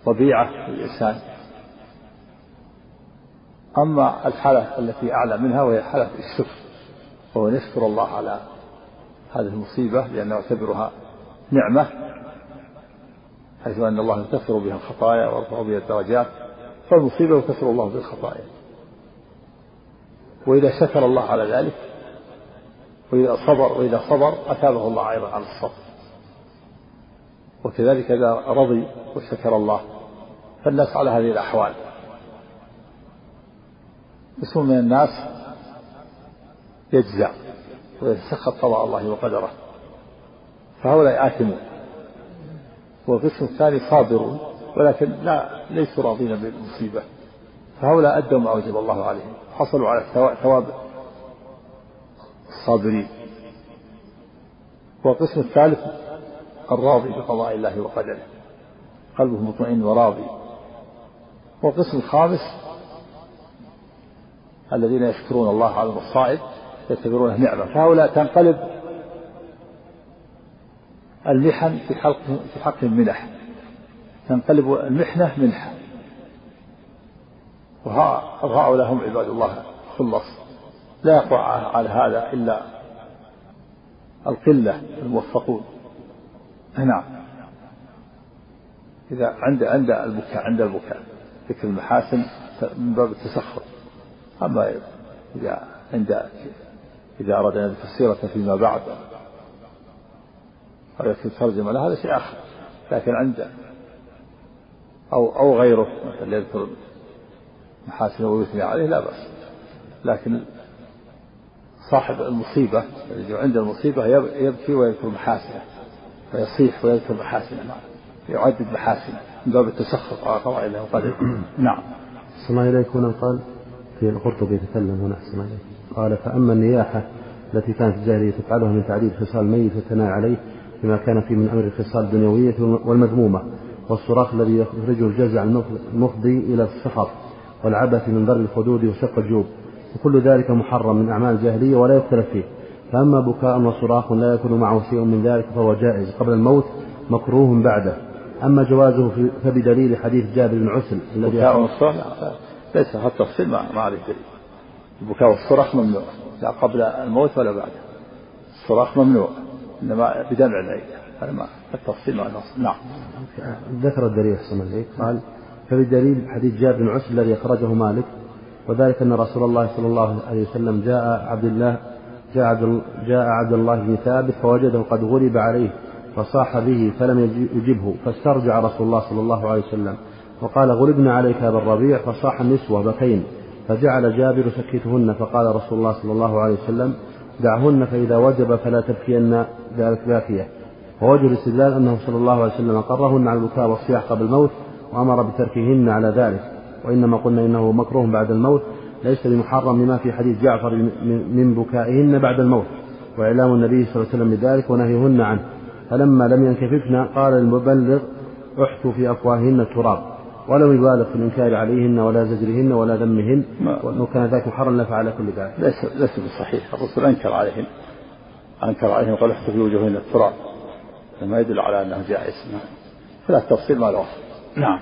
Speaker 2: طبيعة الإنسان أما الحالة التي أعلى منها وهي حالة الشكر وهو يشكر الله على هذه المصيبة لأنه يعتبرها نعمة حيث أن الله يكفر بها الخطايا ويرفع بها الدرجات فالمصيبة يكفر الله بالخطايا وإذا شكر الله على ذلك وإذا صبر وإذا صبر أثابه الله أيضا على الصبر وكذلك إذا رضي وشكر الله فالناس على هذه الأحوال اسم من الناس يجزع ويتسخط قضاء الله وقدره فهؤلاء آثمون والقسم الثاني صابرون ولكن لا ليسوا راضين بالمصيبة فهؤلاء أدوا ما أوجب الله عليهم حصلوا على ثواب الصابرين والقسم الثالث الراضي بقضاء الله وقدره قلبه مطمئن وراضي والقسم الخامس الذين يشكرون الله على المصائب يعتبرونه نعمة فهؤلاء تنقلب المحن في حق في حق منح تنقلب المحنة منحة وهؤلاء هم عباد الله خلص لا يقع على هذا إلا القلة الموفقون نعم إذا عند عند البكاء عند البكاء ذكر المحاسن من باب التسخط أما إذا عند إذا أراد أن يذكر سيرة فيما بعد أو يترجم ترجمة هذا شيء آخر لكن عند أو أو غيره مثلا يذكر محاسنه ويثني عليه لا بأس لكن صاحب المصيبة الذي عند المصيبة يبكي ويذكر محاسنه فيصيح ويذكر محاسنه نعم. يعدد محاسنه من باب التسخط على قضاء الله نعم
Speaker 1: صلى الله إليك هنا نعم، قال في القرطبي تكلم هنا أحسن قال فأما النياحة التي كانت الجاهلية تفعلها من تعديل خصال الميت والثناء عليه بما كان فيه من أمر الخصال الدنيوية والمذمومة والصراخ الذي يخرجه الجزع المفضي إلى السخط والعبث من ضرب الخدود وشق الجوب وكل ذلك محرم من أعمال الجاهلية ولا يختلف فيه فأما بكاء وصراخ لا يكون معه شيء من ذلك فهو جائز قبل الموت مكروه بعده أما جوازه فبدليل حديث جابر بن عسل
Speaker 2: الذي بكاء والصراخ ليس هذا التفصيل ما دليل البكاء والصراخ ممنوع لا قبل الموت ولا بعده الصراخ ممنوع انما بدمع العين هذا ما التفصيل ما نعم
Speaker 1: ذكر الدليل احسن عليك قال فبدليل حديث جابر بن عسر الذي اخرجه مالك وذلك ان رسول الله صلى الله عليه وسلم جاء عبد الله جاء عبد جاء عبد الله بن ثابت فوجده قد غلب عليه فصاح به فلم يجبه فاسترجع رسول الله صلى الله عليه وسلم وقال غلبنا عليك أبا الربيع فصاح النسوة بكين فجعل جابر يسكتهن فقال رسول الله صلى الله عليه وسلم دعهن فإذا وجب فلا تبكين ذلك باكية ووجه الاستدلال أنه صلى الله عليه وسلم أقرهن على البكاء والصياح قبل الموت وأمر بتركهن على ذلك وإنما قلنا إنه مكروه بعد الموت ليس بمحرم لما في حديث جعفر من بكائهن بعد الموت وإعلام النبي صلى الله عليه وسلم بذلك ونهيهن عنه فلما لم ينكففن قال المبلغ احثوا في أفواههن التراب ولو يبالغ في الإنكار عليهن ولا زجرهن ولا ذمهن ولو كان ذاك محرا لفعل كل ذلك ليس
Speaker 2: ليس بالصحيح الرسول أنكر عليهن أنكر عليهن وقال احتفي وجوههن التراب لما يدل على أنه جائز نعم فلا التفصيل ما له
Speaker 1: نعم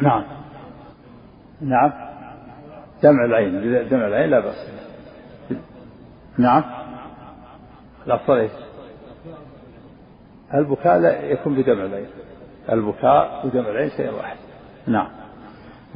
Speaker 1: نعم نعم
Speaker 2: دمع العين دمع العين لا بأس
Speaker 1: نعم
Speaker 2: لا إيش؟ البكاء لا يكون بدمع العين البكاء ودمع العين شيء واحد نعم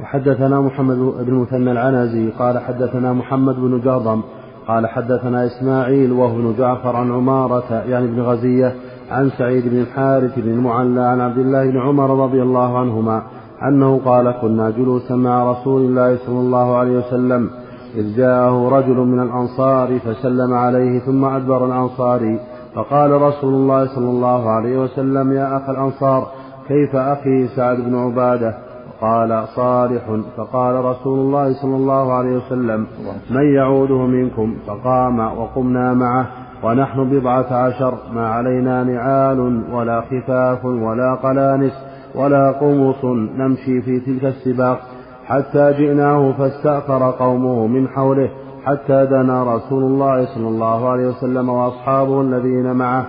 Speaker 1: وحدثنا محمد بن مثنى العنزي قال حدثنا محمد بن جرم قال حدثنا إسماعيل وهو بن جعفر عن عمارة يعني بن غزية عن سعيد بن الحارث بن المعلى عن عبد الله بن عمر رضي الله عنهما أنه قال كنا جلوسا مع رسول الله صلى الله عليه وسلم إذ جاءه رجل من الأنصار فسلم عليه ثم أدبر الأنصاري فقال رسول الله صلى الله عليه وسلم يا أخ الأنصار كيف أخي سعد بن عبادة قال صالح فقال رسول الله صلى الله عليه وسلم من يعوده منكم فقام وقمنا معه ونحن بضعة عشر ما علينا نعال ولا خفاف ولا قلانس ولا قمص نمشي في تلك السباق حتى جئناه فاستأثر قومه من حوله حتى دنا رسول الله صلى الله عليه وسلم وأصحابه الذين معه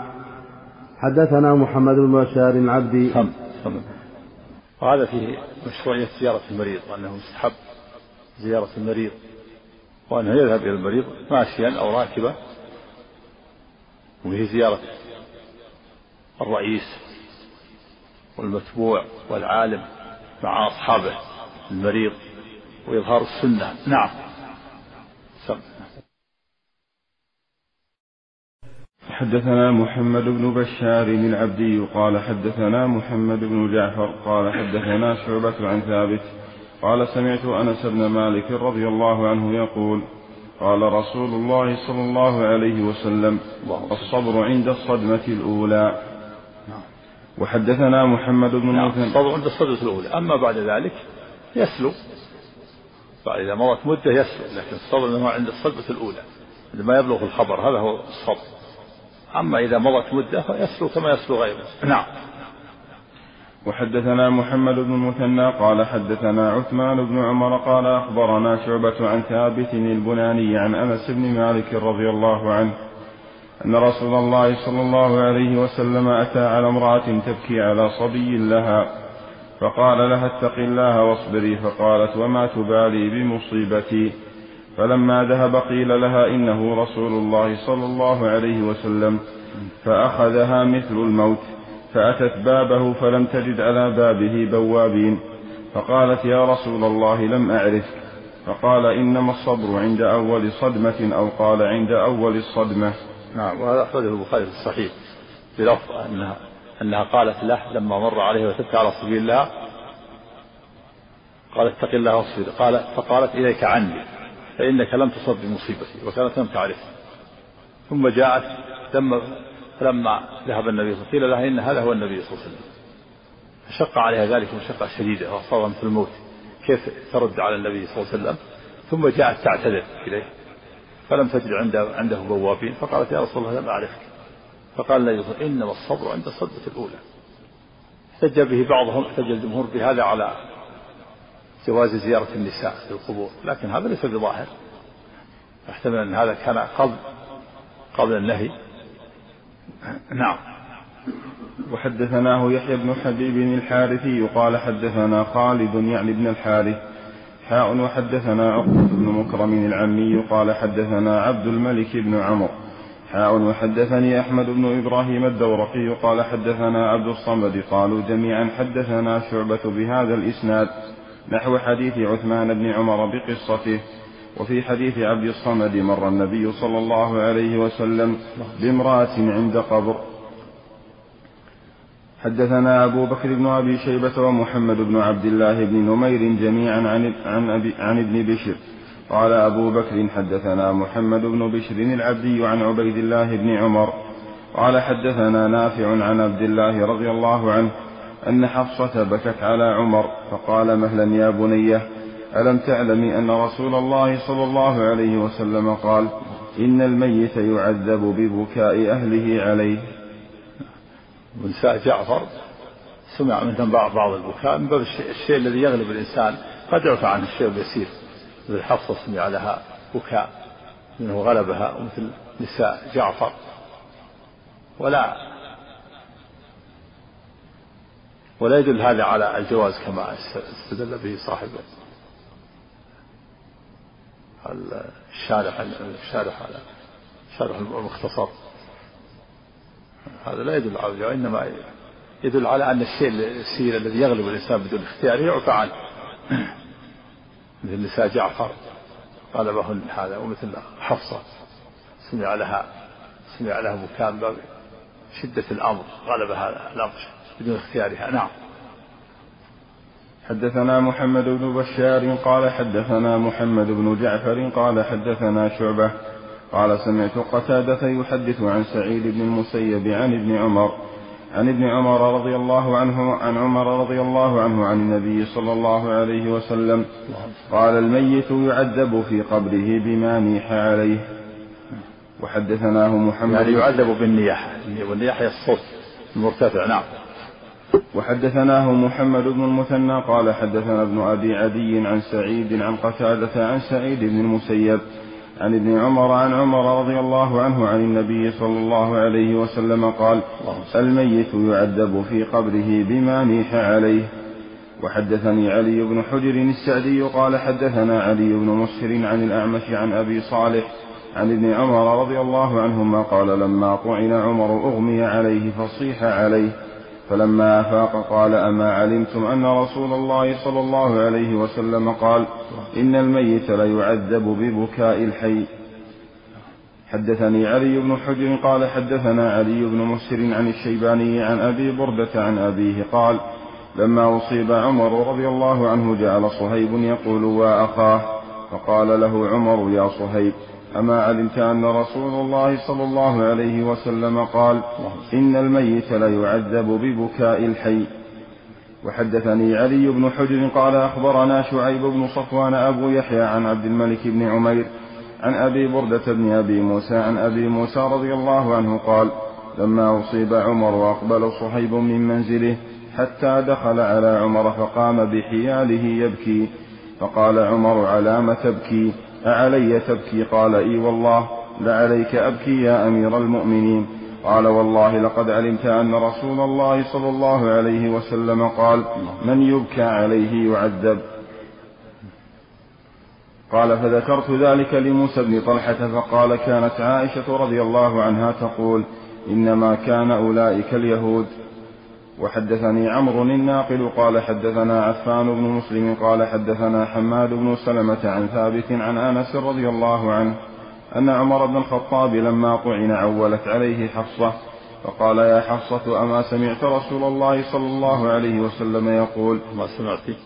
Speaker 1: حدثنا محمد بن بشار العبدي
Speaker 2: وهذا فيه مشروعية زيارة المريض وأنه يستحب زيارة المريض وأنه يذهب إلى المريض ماشيا أو راكبا وهي زيارة الرئيس والمتبوع والعالم مع أصحابه المريض وإظهار السنة
Speaker 1: نعم حدثنا محمد بن بشار العبدي قال حدثنا محمد بن جعفر قال حدثنا شعبة عن ثابت قال سمعت أنس بن مالك رضي الله عنه يقول قال رسول الله صلى الله عليه وسلم الصبر عند الصدمة الأولى وحدثنا محمد بن
Speaker 2: نعم الصبر عند الصدمة الأولى أما بعد ذلك يسلو فإذا مرت مدة يسلو لكن الصبر عند الصدمة الأولى عندما يبلغ الخبر هذا هو الصبر أما إذا مضت مدة فيسلو كما يسلو غيره نعم
Speaker 1: وحدثنا محمد بن المثنى قال حدثنا عثمان بن عمر قال أخبرنا شعبة عن ثابت البناني عن أنس بن مالك رضي الله عنه أن رسول الله صلى الله عليه وسلم أتى على امرأة تبكي على صبي لها فقال لها اتق الله واصبري فقالت وما تبالي بمصيبتي فلما ذهب قيل لها إنه رسول الله صلى الله عليه وسلم فأخذها مثل الموت فأتت بابه فلم تجد على بابه بوابين فقالت يا رسول الله لم أعرفك فقال إنما الصبر عند أول صدمة أو قال عند أول الصدمة
Speaker 2: نعم وهذا أخرجه البخاري في الصحيح بلفظ أنها أنها قالت له لما مر عليه وثبت على سبيل الله قال اتق الله واصبر قال فقالت إليك عني فإنك لم تصب بمصيبتي وكانت لم تعرف ثم جاءت لما فلما ذهب النبي صلى الله عليه وسلم قيل لها إن هذا هو النبي صلى الله عليه وسلم فشق عليها ذلك مشقة شديدة وأصابها مثل الموت كيف ترد على النبي صلى الله عليه وسلم ثم جاءت تعتذر إليه فلم تجد عنده عنده بوابين فقالت يا رسول الله لم أعرفك فقال النبي صلى الله عليه وسلم إنما الصبر عند الصدمة الأولى احتج به بعضهم احتج الجمهور بهذا على جواز زيارة النساء في القبور لكن هذا ليس بظاهر يحتمل أن هذا كان قبل قبل النهي
Speaker 1: نعم وحدثناه يحيى بن حبيب الحارثي قال حدثنا خالد يعني بن الحارث حاء وحدثنا عقبة بن مكرم العمي قال حدثنا عبد الملك بن عمرو حاء وحدثني أحمد بن إبراهيم الدورقي قال حدثنا عبد الصمد قالوا جميعا حدثنا شعبة بهذا الإسناد نحو حديث عثمان بن عمر بقصته وفي حديث عبد الصمد مر النبي صلى الله عليه وسلم بامرأة عند قبر حدثنا أبو بكر بن أبي شيبة ومحمد بن عبد الله بن نمير جميعا عن عن, أبي عن ابن بشر قال أبو بكر حدثنا محمد بن بشر العبدي عن عبيد الله بن عمر قال حدثنا نافع عن عبد الله رضي الله عنه أن حفصة بكت على عمر فقال مهلا يا بنية ألم تعلمي أن رسول الله صلى الله عليه وسلم قال إن الميت يعذب ببكاء أهله عليه
Speaker 2: ونساء جعفر سمع منهم بعض بعض البكاء من باب الشيء الذي يغلب الإنسان قد يعفى عنه الشيء اليسير مثل حفصة سمع لها بكاء منه غلبها ومثل نساء جعفر ولا ولا يدل هذا على الجواز كما استدل به صاحب الشارح الشارح على شرح المختصر هذا لا يدل على وانما يدل على ان الشيء السير الذي يغلب الانسان بدون اختياره يعفى عنه مثل نساء جعفر غلبهن هذا ومثل حفصه سمع لها سمع لها مكان باب شده الامر غلبها الامر بدون اختيارها نعم
Speaker 1: حدثنا محمد بن بشار قال حدثنا محمد بن جعفر قال حدثنا شعبة قال سمعت قتادة يحدث عن سعيد بن المسيب عن ابن عمر عن ابن عمر رضي الله عنه عن عمر رضي الله عنه عن النبي صلى الله عليه وسلم قال الميت يعذب في قبره بما نيح عليه وحدثناه محمد يعني
Speaker 2: يعذب بالنياحة والنياحة الصوت المرتفع نعم
Speaker 1: وحدثناه محمد بن المثنى قال حدثنا ابن أبي عدي عن سعيد عن قتادة عن سعيد بن المسيب عن ابن عمر عن عمر رضي الله عنه عن النبي صلى الله عليه وسلم قال الميت يعذب في قبره بما نيح عليه وحدثني علي بن حجر السعدي قال حدثنا علي بن مسهر عن الأعمش عن أبي صالح عن ابن عمر رضي الله عنهما قال لما طعن عمر أغمي عليه فصيح عليه فلما أفاق قال أما علمتم أن رسول الله صلى الله عليه وسلم قال إن الميت ليعذب ببكاء الحي حدثني علي بن حجر قال حدثنا علي بن مسر عن الشيباني عن أبي بردة عن أبيه قال لما أصيب عمر رضي الله عنه جعل صهيب يقول وأخاه فقال له عمر يا صهيب أما علمت أن رسول الله صلى الله عليه وسلم قال إن الميت ليعذب ببكاء الحي وحدثني علي بن حجر قال أخبرنا شعيب بن صفوان أبو يحيى عن عبد الملك بن عمير عن أبي بردة بن أبي موسى عن أبي موسى رضي الله عنه قال لما أصيب عمر وأقبل صهيب من منزله حتى دخل على عمر فقام بحياله يبكي فقال عمر على ما تبكي أعلي تبكي قال إي والله لعليك أبكي يا أمير المؤمنين قال والله لقد علمت أن رسول الله صلى الله عليه وسلم قال من يبكى عليه يعذب قال فذكرت ذلك لموسى بن طلحة فقال كانت عائشة رضي الله عنها تقول إنما كان أولئك اليهود وحدثني عمرو الناقل قال حدثنا عفان بن مسلم قال حدثنا حماد بن سلمة عن ثابت عن أنس رضي الله عنه أن عمر بن الخطاب لما طعن عولت عليه حفصة فقال يا حفصة أما سمعت رسول الله صلى الله عليه وسلم يقول
Speaker 2: ما سمعت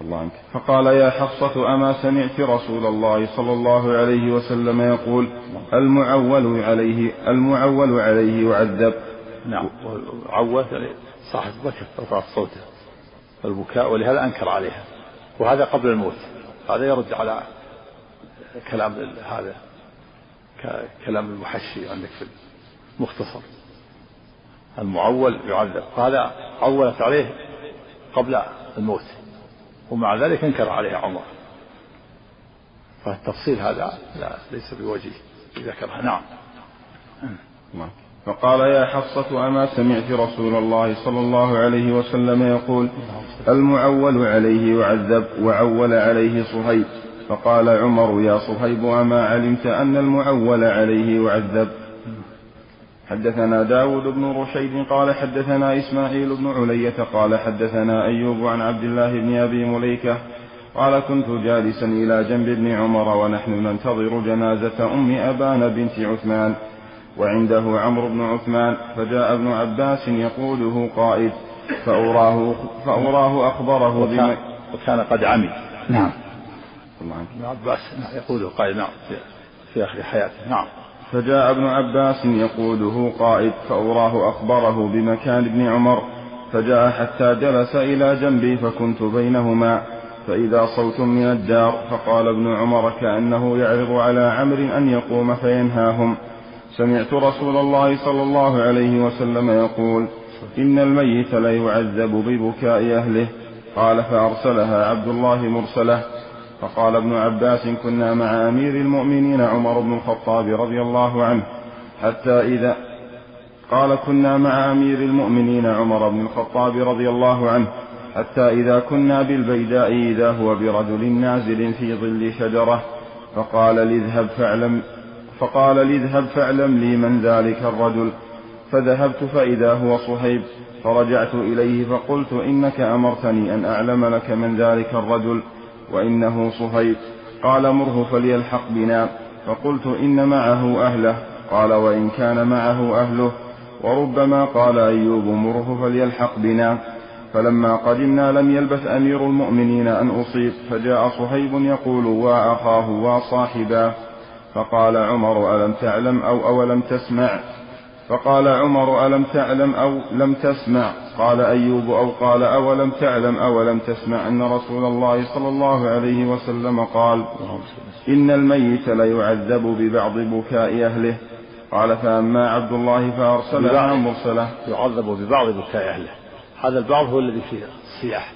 Speaker 1: الله عنك فقال يا حفصة أما سمعت رسول الله صلى الله عليه وسلم يقول المعول عليه المعول عليه يعذب نعم
Speaker 2: عوث صاحب بكى رفع صوته البكاء ولهذا أنكر عليها وهذا قبل الموت هذا يرد على كلام هذا كلام المحشي عندك في المختصر المعول يعذب وهذا عولت عليه قبل الموت ومع ذلك انكر عليها عمر فالتفصيل هذا لا ليس بوجه ذكرها نعم
Speaker 1: نعم فقال يا حفصة أما سمعت رسول الله صلى الله عليه وسلم يقول المعول عليه يعذب وعول عليه صهيب فقال عمر يا صهيب أما علمت أن المعول عليه يعذب حدثنا داود بن رشيد قال حدثنا إسماعيل بن علية قال حدثنا أيوب عن عبد الله بن أبي مليكة قال كنت جالسا إلى جنب ابن عمر ونحن ننتظر جنازة أم أبان بنت عثمان وعنده عمرو بن عثمان فجاء ابن عباس يقوله قائد فأراه, فأراه أخبره
Speaker 2: وكان, وكان قد عمي نعم الله ابن عباس نعم، يقوله قائد نعم في آخر حياته نعم
Speaker 1: فجاء ابن عباس يقوله قائد فأراه أخبره بمكان ابن عمر فجاء حتى جلس إلى جنبي فكنت بينهما فإذا صوت من الدار فقال ابن عمر كأنه يعرض على عمرو أن يقوم فينهاهم سمعت رسول الله صلى الله عليه وسلم يقول إن الميت لا يعذب ببكاء أهله قال فأرسلها عبد الله مرسله فقال ابن عباس كنا مع أمير المؤمنين عمر بن الخطاب رضي الله عنه حتى إذا قال كنا مع أمير المؤمنين عمر بن الخطاب رضي الله عنه حتى إذا كنا بالبيداء إذا هو برجل نازل في ظل شجرة فقال اذهب فاعلم فقال لي اذهب فاعلم لي من ذلك الرجل فذهبت فإذا هو صهيب فرجعت إليه فقلت إنك أمرتني أن أعلم لك من ذلك الرجل وإنه صهيب قال مره فليلحق بنا فقلت إن معه أهله قال وإن كان معه أهله وربما قال أيوب مره فليلحق بنا فلما قدمنا لم يلبث أمير المؤمنين أن أصيب فجاء صهيب يقول وا أخاه وا صاحباه فقال عمر ألم تعلم أو أولم تسمع فقال عمر ألم تعلم أو لم تسمع قال أيوب أو قال أولم تعلم أولم تسمع أن رسول الله صلى الله عليه وسلم قال إن الميت ليعذب ببعض بكاء أهله قال فأما عبد الله
Speaker 2: فأرسل مرسله يعذب ببعض بكاء أهله هذا البعض هو الذي فيه الصياح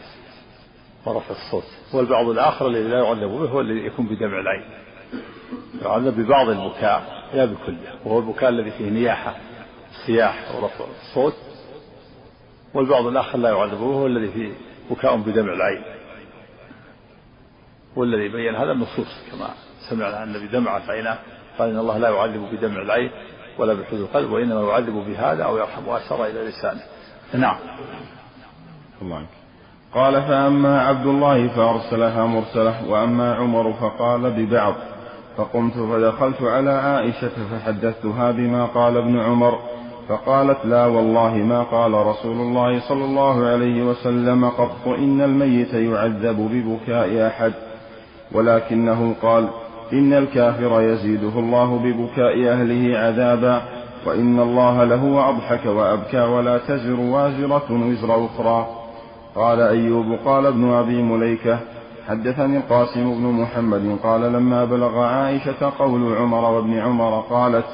Speaker 2: ورفع الصوت والبعض الآخر الذي لا يعذب به هو الذي يكون بدمع العين يعذب ببعض البكاء لا بكله وهو البكاء الذي فيه نياحة صياح ورفع الصوت والبعض الآخر لا يعذب وهو الذي فيه بكاء بدمع العين والذي بين هذا النصوص كما سمعنا عن النبي دمعت عيناه قال إن الله لا يعذب بدمع العين ولا بحزن القلب وإنما يعذب بهذا أو يرحم أثر إلى لسانه نعم
Speaker 1: الله قال فأما عبد الله فأرسلها مرسله وأما عمر فقال ببعض فقمت فدخلت على عائشة فحدثتها بما قال ابن عمر فقالت لا والله ما قال رسول الله صلى الله عليه وسلم قط إن الميت يعذب ببكاء أحد ولكنه قال إن الكافر يزيده الله ببكاء أهله عذابا وإن الله لهو أضحك وأبكى ولا تزر وازرة وزر أخرى قال أيوب قال ابن أبي مليكة حدثني القاسم بن محمد قال لما بلغ عائشة قول عمر وابن عمر قالت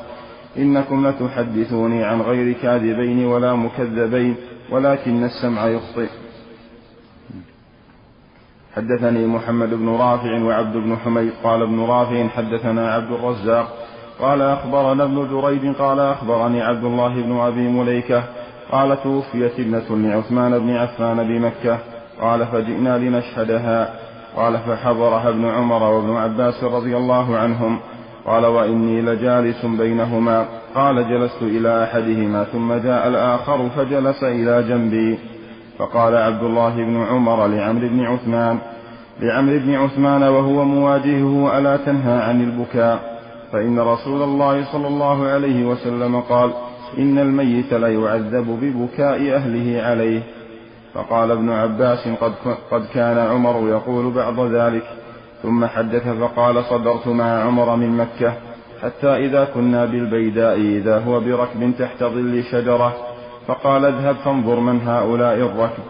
Speaker 1: إنكم لتحدثوني عن غير كاذبين ولا مكذبين ولكن السمع يخطئ حدثني محمد بن رافع وعبد بن حميد قال ابن رافع حدثنا عبد الرزاق قال أخبرنا ابن جريج قال أخبرني عبد الله بن أبي مليكة قال توفيت ابنة لعثمان بن عفان بمكة قال فجئنا لنشهدها قال فحضرها ابن عمر وابن عباس رضي الله عنهم قال وإني لجالس بينهما قال جلست إلى أحدهما ثم جاء الآخر فجلس إلى جنبي فقال عبد الله بن عمر لعمر بن عثمان لعمر بن عثمان وهو مواجهه ألا تنهى عن البكاء فإن رسول الله صلى الله عليه وسلم قال إن الميت ليعذب ببكاء أهله عليه فقال ابن عباس قد, قد كان عمر يقول بعض ذلك ثم حدث فقال صدرت مع عمر من مكة حتى إذا كنا بالبيداء إذا هو بركب تحت ظل شجرة فقال اذهب فانظر من هؤلاء الركب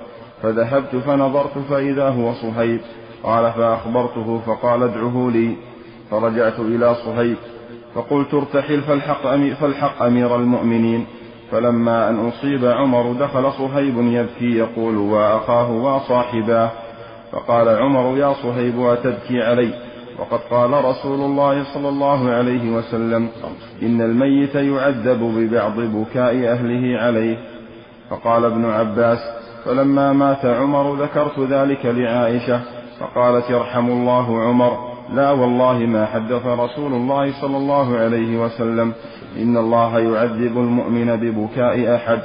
Speaker 1: فذهبت فنظرت فإذا هو صهيب قال فأخبرته فقال ادعه لي فرجعت إلى صهيب فقلت ارتحل فالحق, فالحق أمير المؤمنين فلما أن أصيب عمر دخل صهيب يبكي يقول وأخاه وصاحباه فقال عمر يا صهيب أتبكي علي وقد قال رسول الله صلى الله عليه وسلم إن الميت يعذب ببعض بكاء أهله عليه فقال ابن عباس فلما مات عمر ذكرت ذلك لعائشة فقالت يرحم الله عمر لا والله ما حدث رسول الله صلى الله عليه وسلم إن الله يعذب المؤمن ببكاء أحد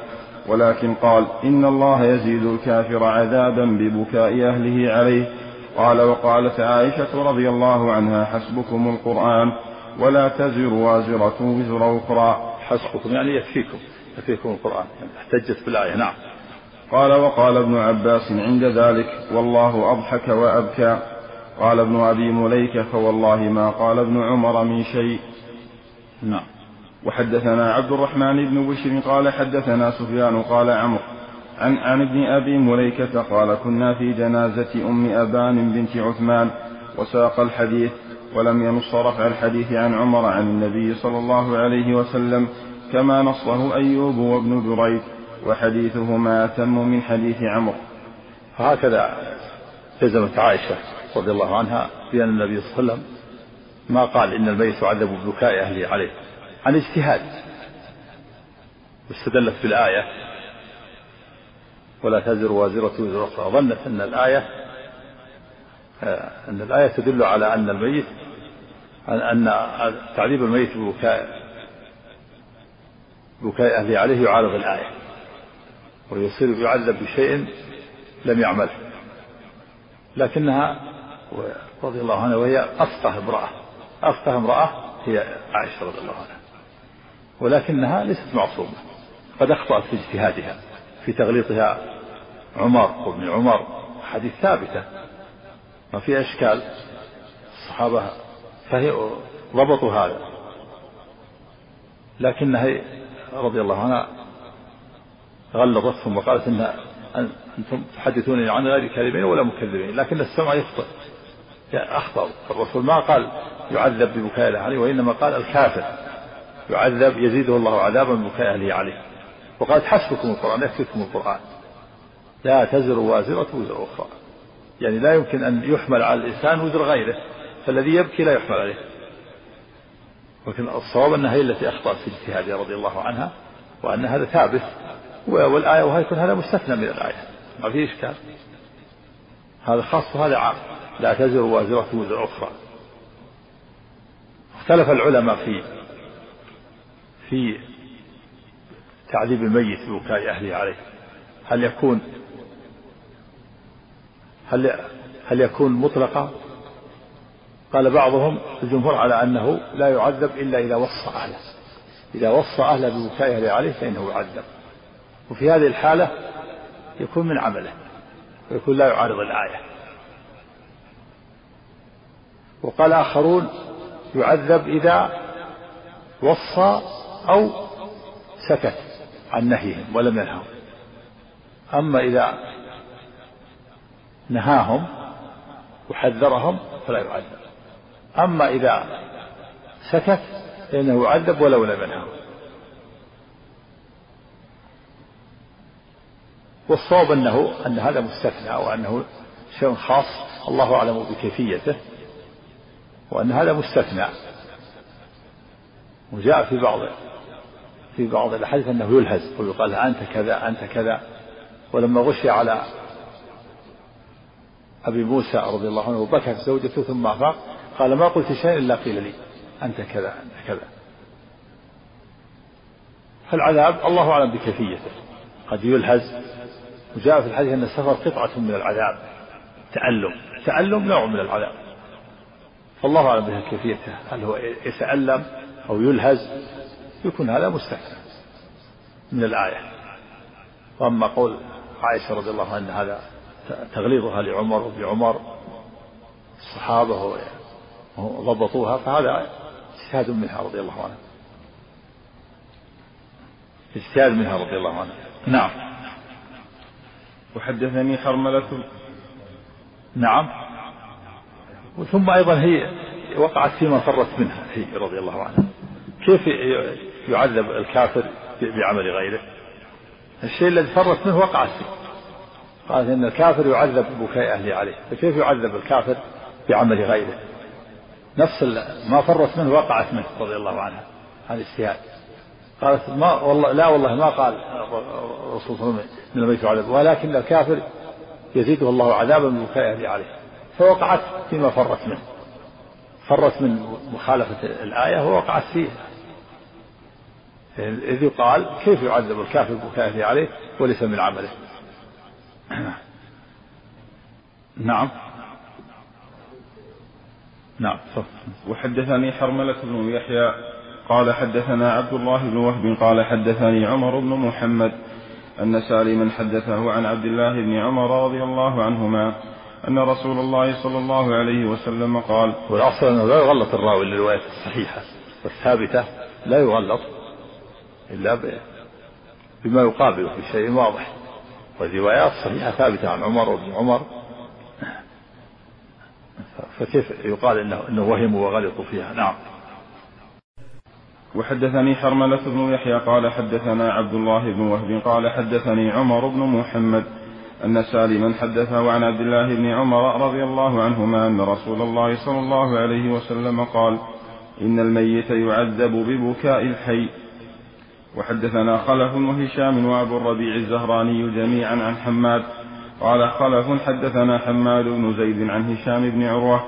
Speaker 1: ولكن قال إن الله يزيد الكافر عذابا ببكاء أهله عليه قال وقالت عائشة رضي الله عنها حسبكم القرآن ولا تزر وازرة وزر أخرى
Speaker 2: حسبكم يعني يكفيكم يكفيكم القرآن يعني احتجت بالآية
Speaker 5: نعم
Speaker 1: قال وقال ابن عباس عند ذلك والله أضحك وأبكى قال ابن أبي مليكة فوالله ما قال ابن عمر من شيء
Speaker 5: نعم
Speaker 1: وحدثنا عبد الرحمن بن بشر قال حدثنا سفيان قال عمرو عن عن ابن أبي مليكة قال كنا في جنازة أم أبان بنت عثمان وساق الحديث ولم ينص رفع الحديث عن عمر عن النبي صلى الله عليه وسلم كما نصه أيوب وابن دريد وحديثهما أتم من حديث عمرو
Speaker 2: هكذا التزمت عائشة رضي الله عنها بأن النبي صلى الله عليه وسلم ما قال إن الميت يعذب ببكاء أهله عليه عن اجتهاد واستدلت بالآية ولا تزر وازرة وزر أخرى ظنت أن الآية آه، أن الآية تدل على أن الميت أن تعذيب الميت ببكاء بكاء أهله عليه يعارض الآية ويصير يعذب بشيء لم يعمله لكنها رضي الله عنها وهي أفقه امرأة أفقه امرأة هي عائشة رضي الله عنها ولكنها ليست معصومة قد أخطأت في اجتهادها في تغليطها عمر وابن عمر حديث ثابتة ما فيها إشكال الصحابة فهي ضبطوا هذا لكنها رضي الله عنها غلظتهم وقالت إن أنتم تحدثونني عن غير كاذبين ولا مكذبين لكن السمع يخطئ أخطأوا الرسول ما قال يعذب ببكاء أهله عليه وإنما قال الكافر يعذب يزيده الله عذابا ببكاء أهله عليه وقالت حسبكم القرآن يكفيكم القرآن لا تزر وازرة وزر أخرى يعني لا يمكن أن يحمل على الإنسان وزر غيره فالذي يبكي لا يحمل عليه ولكن الصواب أنها هي التي أخطأت في اجتهادها رضي الله عنها وأن هذا ثابت والآية وهيكون هذا مستثنى من الآية ما في إشكال هذا خاص وهذا عام لا تزر وازرة وزر أخرى اختلف العلماء في في تعذيب الميت بوكاء أهله عليه هل يكون هل هل يكون مطلقا قال بعضهم الجمهور على أنه لا يعذب إلا إذا وصى أهله إذا وصى أهله ببكاء أهله عليه فإنه يعذب وفي هذه الحالة يكون من عمله ويكون لا يعارض الآية وقال آخرون يعذب إذا وصى أو سكت عن نهيهم ولم ينههم أما إذا نهاهم وحذرهم فلا يعذب أما إذا سكت فإنه يعذب ولو لم ينهوا والصواب أنه أن هذا مستثنى وأنه شيء خاص الله أعلم بكيفيته وأن هذا مستثنى وجاء في بعض في بعض الأحاديث أنه يلهز ويقال أنت كذا أنت كذا ولما غشي على أبي موسى رضي الله عنه وبكت زوجته ثم أفاق قال ما قلت شيئا إلا قيل لي أنت كذا أنت كذا فالعذاب الله أعلم بكيفيته قد يلهز وجاء في الحديث أن السفر قطعة من العذاب تألم تألم نوع من العذاب فالله أعلم بها كيفيته هل هو يتألم أو يلهز يكون هذا مستثنى من الآية وأما قول عائشة رضي الله عنها هذا تغليظها لعمر بعمر الصحابة ضبطوها فهذا اجتهاد منها رضي الله عنها اجتهاد منها رضي الله عنها
Speaker 5: نعم
Speaker 2: وحدثني حرملة
Speaker 5: نعم
Speaker 2: ثم أيضا هي وقعت فيما فرت منها هي رضي الله عنها كيف يعذب الكافر بعمل غيره الشيء الذي فرت منه وقعت فيه قالت إن الكافر يعذب بكاء أهله عليه فكيف يعذب الكافر بعمل غيره نفس ما فرت منه وقعت منه رضي الله عنها عن الاجتهاد قالت ما والله لا والله ما قال الرسول صلى الله عليه وسلم ولكن الكافر يزيده الله عذابا ببكاء اهله عليه فوقعت فيما فرت منه فرت من مخالفة الآية ووقعت فيها إذ يقال كيف يعذب الكافر بكافر عليه وليس من عمله
Speaker 5: *clears throat* نعم نعم
Speaker 1: وحدثني حرملة بن يحيى قال حدثنا عبد الله بن وهب قال حدثني عمر بن محمد أن سالما حدثه عن عبد الله بن عمر رضي الله عنهما أن رسول الله صلى الله عليه وسلم قال
Speaker 2: والأصل أنه لا يغلط الراوي للرواية الصحيحة والثابتة لا يغلط إلا بما يقابله بشيء واضح والروايات الصحيحة ثابتة عن عمر وابن عمر فكيف يقال انه انه وهموا وغلطوا فيها
Speaker 5: نعم
Speaker 1: وحدثني حرملة بن يحيى قال حدثنا عبد الله بن وهب قال حدثني عمر بن محمد أن سالما حدثه عن عبد الله بن عمر رضي الله عنهما أن رسول الله صلى الله عليه وسلم قال إن الميت يعذب ببكاء الحي وحدثنا خلف وهشام وأبو الربيع الزهراني جميعا عن حماد قال خلف حدثنا حماد بن زيد عن هشام بن عروة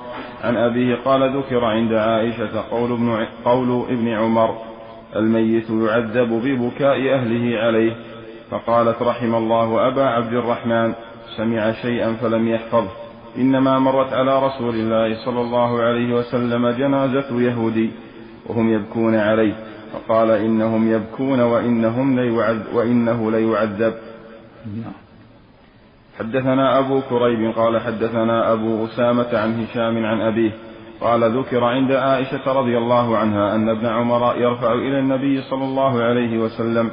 Speaker 1: عن أبيه قال ذكر عند عائشة قول ابن, قول ابن عمر الميت يعذب ببكاء أهله عليه فقالت رحم الله أبا عبد الرحمن سمع شيئا فلم يحفظه إنما مرت على رسول الله صلى الله عليه وسلم جنازة يهودي وهم يبكون عليه فقال إنهم يبكون وإنهم ليعذ وإنه ليعذب حدثنا أبو كريب قال حدثنا أبو أسامة عن هشام عن أبيه قال ذكر عند عائشة رضي الله عنها أن ابن عمر يرفع إلى النبي صلى الله عليه وسلم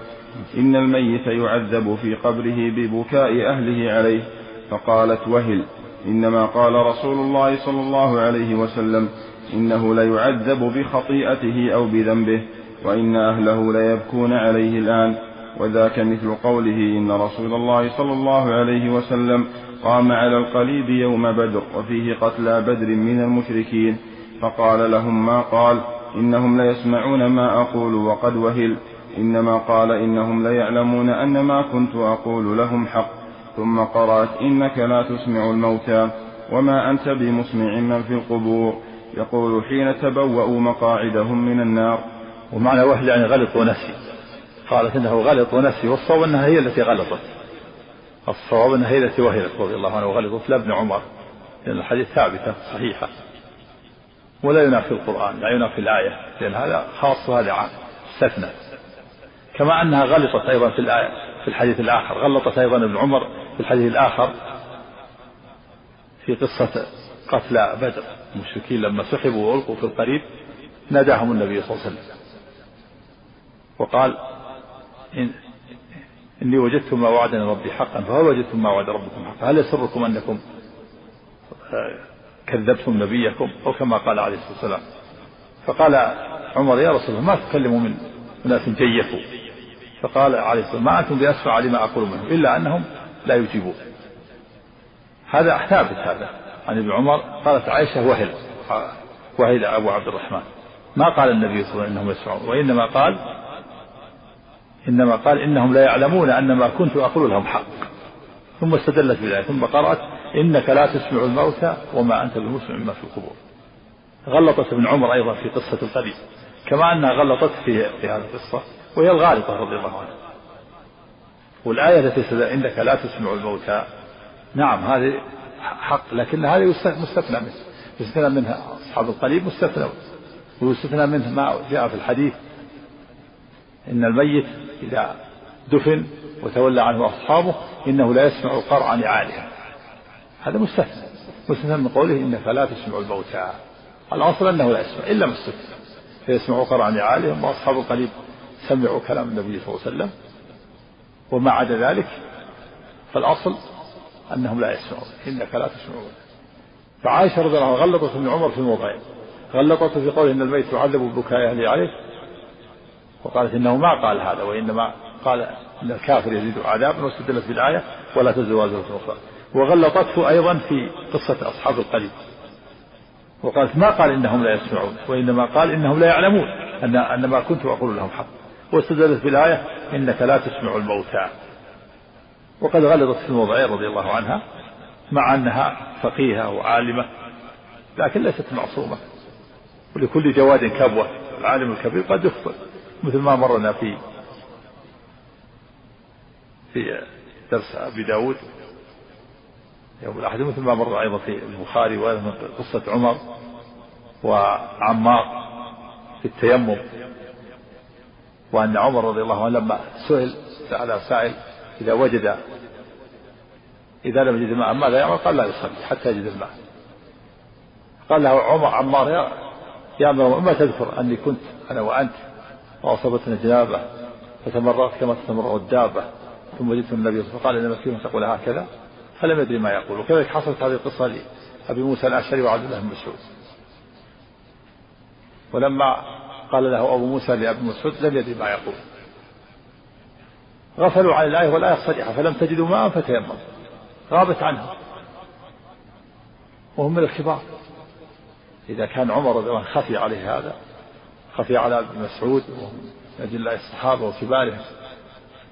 Speaker 1: إن الميت يعذب في قبره ببكاء أهله عليه فقالت وهل إنما قال رسول الله صلى الله عليه وسلم إنه ليعذب بخطيئته أو بذنبه وإن أهله ليبكون عليه الآن وذاك مثل قوله إن رسول الله صلى الله عليه وسلم قام على القليب يوم بدر وفيه قتلى بدر من المشركين فقال لهم ما قال إنهم ليسمعون ما أقول وقد وهل إنما قال إنهم ليعلمون أن ما كنت أقول لهم حق ثم قرأت إنك لا تسمع الموتى وما أنت بمسمع من في القبور يقول حين تبوأوا مقاعدهم من النار
Speaker 2: ومعنى وهل يعني غلط ونسي قالت إنه غلط ونسي والصواب أنها هي التي غلطت الصواب أنها هي التي وهلت رضي الله عنه وغلطت لابن عمر لأن الحديث ثابتة صحيحة ولا ينافي القرآن لا ينافي الآية لأن هذا خاص وهذا عام استثنت كما أنها غلطت أيضا في الآية في الحديث الآخر غلطت أيضا ابن عمر في الحديث الآخر في قصة قتلى بدر المشركين لما سحبوا وألقوا في القريب ناداهم النبي صلى الله عليه وسلم وقال إن إني وجدتم ما وعدني ربي حقا فهل وجدتم ما وعد ربكم حقا هل يسركم أنكم كذبتم نبيكم أو كما قال عليه الصلاة والسلام فقال عمر يا رسول الله ما تكلموا من أناس جيفوا فقال عليه الصلاة ما أنتم بأسرع لما أقول منه إلا أنهم لا يجيبون هذا ثابت هذا عن ابن عمر قالت عائشة وهل وهل أبو عبد الرحمن ما قال النبي صلى الله عليه وسلم انهم يسمعون وانما قال انما قال انهم لا يعلمون ان ما كنت اقول لهم حق ثم استدلت بذلك ثم قرات انك لا تسمع الموتى وما انت بمسمع ما في القبور غلطت ابن عمر ايضا في قصه القبيل كما انها غلطت في في هذه القصه وهي الغالطة رضي الله عنها والآية التي عندك لا تسمع الموتى نعم هذه حق لكن هذه مستثنى منها يستثنى منها أصحاب القليب مستثنى ويستثنى منه ما جاء في الحديث إن الميت إذا دفن وتولى عنه أصحابه إنه لا يسمع قرع نعالهم هذا مستثنى مستثنى من قوله إن فلا تسمع الموتى الأصل أنه لا يسمع إلا مستثنى فيسمع قرع نعالهم وأصحاب القليب سمعوا كلام النبي صلى الله عليه وسلم وما عدا ذلك فالأصل أنهم لا يسمعون إنك لا تسمعون فعائشة رضي الله عنها غلطت ابن عمر في الموضعين غلطته في قوله إن الميت يعذب ببكاء أهله يعني عليه وقالت إنه ما قال هذا وإنما قال إن الكافر يزيد عذابا واستدلت بالآية ولا تزد وازرة أخرى وغلطته أيضا في قصة أصحاب القريب وقالت ما قال إنهم لا يسمعون وإنما قال إنهم لا يعلمون أن أن ما كنت أقول لهم حق واستدلت بالآية إنك لا تسمع الموتى وقد غلطت في الموضعين رضي الله عنها مع أنها فقيهة وعالمة لكن ليست معصومة ولكل جواد كبوة العالم الكبير قد يخطئ مثل ما مرنا في في درس أبي داود يوم الأحد مثل ما مر أيضا في البخاري وقصة عمر وعمار في التيمم وأن عمر رضي الله عنه لما سئل على سائل إذا وجد إذا لم يجد الماء ماذا يعمل؟ قال لا يصلي حتى يجد الماء. قال له عمر عمار يا يا عمر ما تذكر أني كنت أنا وأنت وأصابتنا جنابة فتمررت كما تتمرر الدابة ثم وجدت النبي فقال إن فيهم تقول هكذا فلم يدري ما يقول وكذلك حصلت هذه القصة لأبي موسى الأشعري وعبد الله بن مسعود ولما قال له أبو موسى لأبي مسعود لم يدري ما يقول غفلوا عن الآية والآية الصريحة فلم تجدوا ماء فتيمموا غابت عنهم وهم من الكبار إذا كان عمر رضي الله خفي عليه هذا خفي على ابن مسعود أجل الصحابة وكبارهم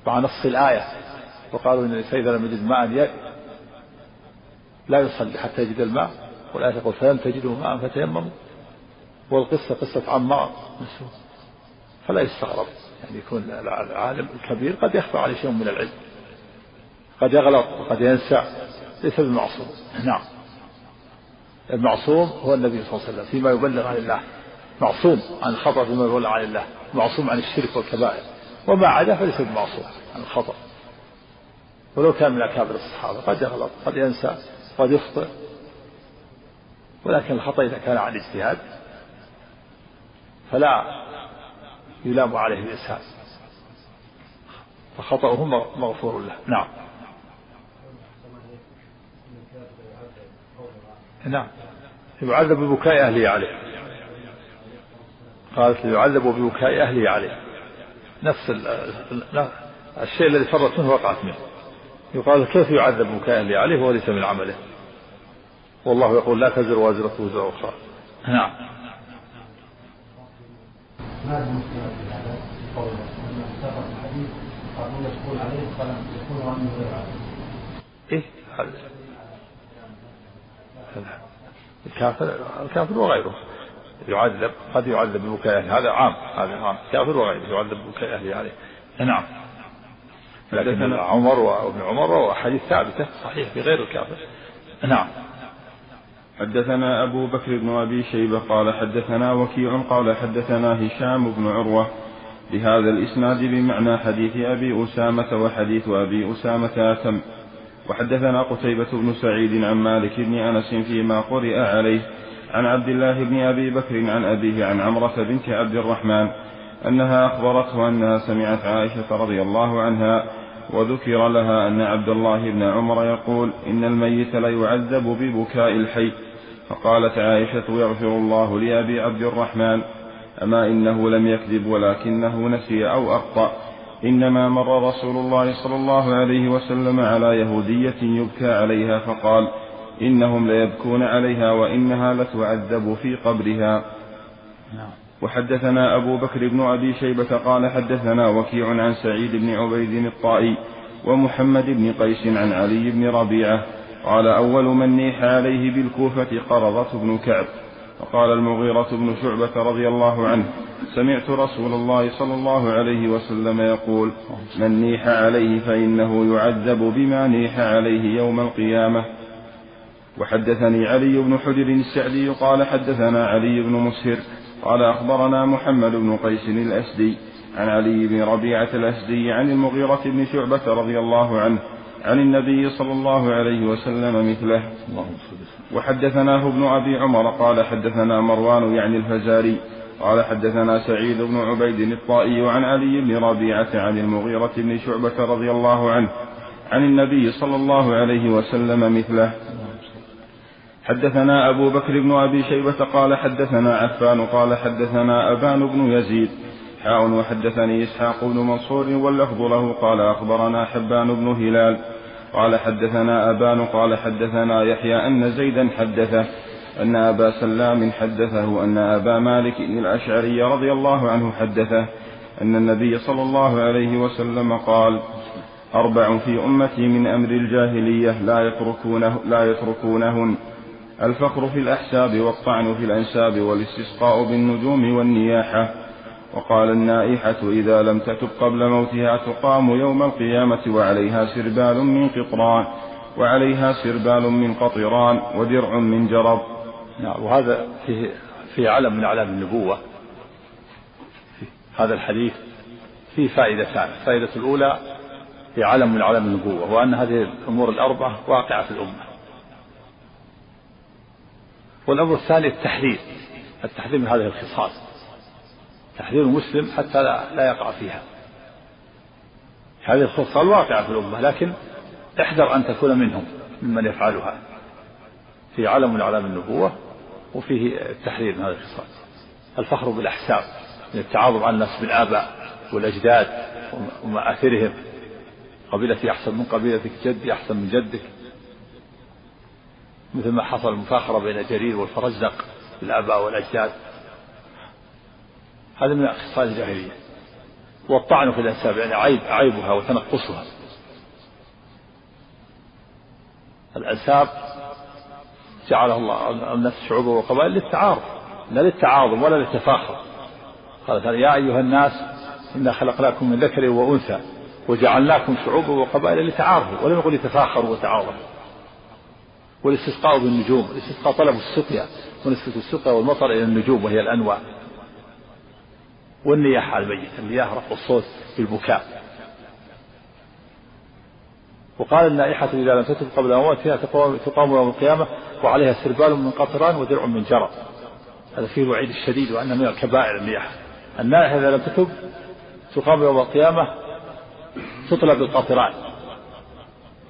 Speaker 2: مع نص الآية وقالوا إن الإنسان إذا لم يجد ماء لا يصلي حتى يجد الماء والآية تقول فلم تجدوا ماء فتيمموا والقصة قصة عمار مسعود فلا يستغرب يعني يكون العالم الكبير قد يخفى عليه شيء من العلم قد يغلط وقد ينسى ليس بمعصوم
Speaker 5: نعم
Speaker 2: المعصوم هو النبي صلى الله عليه وسلم فيما يبلغ عن الله معصوم عن الخطأ فيما يبلغ عن الله معصوم عن الشرك والكبائر وما عدا فليس بمعصوم عن الخطأ ولو كان من أكابر الصحابة قد يغلط قد ينسى قد يخطئ ولكن الخطأ إذا كان عن اجتهاد فلا يلام عليه الإسهاب فخطأه مغفور له
Speaker 5: نعم نعم
Speaker 2: يعذب ببكاء أهله عليه قالت ليعذب ببكاء أهله عليه نفس الشيء الذي فرت منه وقعت منه يقال كيف يعذب ببكاء أهله عليه وليس من عمله والله يقول لا تزر وازرة وزر أخرى
Speaker 5: نعم ما المشكلة في هذا؟
Speaker 2: الحديث عليه قال عنه غير إيه الكافر الكافر وغيره يعذب قد يعذب ببكاء أهله هذا عام هذا عام كافر وغيره يعذب ببكاء أهله عليه
Speaker 5: نعم لكن
Speaker 2: عمر وابن عمر وأحاديث ثابتة صحيح في غير الكافر
Speaker 5: نعم
Speaker 1: حدثنا أبو بكر بن أبي شيبة قال حدثنا وكيع قال حدثنا هشام بن عروة بهذا الإسناد بمعنى حديث أبي أسامة وحديث أبي أسامة أتم وحدثنا قتيبة بن سعيد عن مالك بن أنس فيما قرئ عليه عن عبد الله بن أبي بكر عن أبيه عن عمرة بنت عبد الرحمن أنها أخبرته أنها سمعت عائشة رضي الله عنها وذكر لها أن عبد الله بن عمر يقول إن الميت ليعذب ببكاء الحي فقالت عائشة يغفر الله لأبي عبد الرحمن أما إنه لم يكذب ولكنه نسي أو أخطأ إنما مر رسول الله صلى الله عليه وسلم على يهودية يبكى عليها فقال إنهم ليبكون عليها وإنها لتعذب في قبرها نعم. وحدثنا أبو بكر بن أبي شيبة قال حدثنا وكيع عن سعيد بن عبيد الطائي ومحمد بن قيس عن علي بن ربيعة قال أول من نيح عليه بالكوفة قرظة بن كعب وقال المغيرة بن شعبة رضي الله عنه سمعت رسول الله صلى الله عليه وسلم يقول من نيح عليه فإنه يعذب بما نيح عليه يوم القيامة وحدثني علي بن حجر السعدي قال حدثنا علي بن مسهر قال أخبرنا محمد بن قيس الأسدي عن علي بن ربيعة الأسدي عن المغيرة بن شعبة رضي الله عنه عن النبي صلى الله عليه وسلم مثله وحدثناه ابن أبي عمر قال حدثنا مروان يعني الفزاري قال حدثنا سعيد بن عبيد الطائي عن علي بن ربيعة عن المغيرة بن شعبة رضي الله عنه عن النبي صلى الله عليه وسلم مثله حدثنا أبو بكر بن أبي شيبة قال حدثنا عفان قال حدثنا أبان بن يزيد حاء وحدثني إسحاق بن منصور واللفظ له قال أخبرنا حبان بن هلال قال حدثنا أبان قال حدثنا يحيى أن زيدا حدثه أن أبا سلام حدثه أن أبا مالك الأشعري رضي الله عنه حدثه أن النبي صلى الله عليه وسلم قال أربع في أمتي من أمر الجاهلية لا يتركونه لا يتركونهن الفقر في الأحساب والطعن في الأنساب والاستسقاء بالنجوم والنياحة وقال النائحة إذا لم تتب قبل موتها تقام يوم القيامة وعليها سربال من قطران وعليها سربال من قطران ودرع من جرب
Speaker 2: نعم وهذا فيه, في علم من أعلام النبوة هذا الحديث فيه فائدتان الفائدة الأولى في علم من علم النبوة وأن هذه الأمور الأربعة واقعة في الأمة والأمر الثاني التحذير التحذير من هذه الخصال تحذير المسلم حتى لا, لا يقع فيها هذه الخصة الواقعة في الأمة لكن احذر أن تكون منهم ممن يفعلها في علم من أعلام النبوة وفيه التحذير من هذه الخصال الفخر بالأحساب من التعاظم على الناس بالآباء والأجداد ومآثرهم قبيلتي أحسن من قبيلتك جدي أحسن من جدك مثل ما حصل المفاخرة بين جرير والفرزدق بالآباء والأجداد هذا من خصال الجاهلية والطعن في الأنساب يعني عيب عيبها وتنقصها الأنساب جعلها الله الناس شعوبا وقبائل للتعارض لا للتعاظم ولا للتفاخر قال تعالى يا أيها الناس إنا خلقناكم من ذكر وأنثى وجعلناكم شعوبا وقبائل لتعارفوا ولم يقل يتفاخروا وتعاظموا والاستسقاء بالنجوم الاستسقاء طلب السقيا ونسبة السقيا والمطر إلى النجوم وهي الأنواع والنياحة على الميت النياحة رفع الصوت بالبكاء وقال النائحة إذا لم تتب قبل موتها تقام يوم القيامة وعليها سربال من قطران ودرع من جرى هذا فيه الوعيد الشديد وأن من الكبائر النياحة النائحة إذا لم تتب تقام يوم القيامة تطلب القطران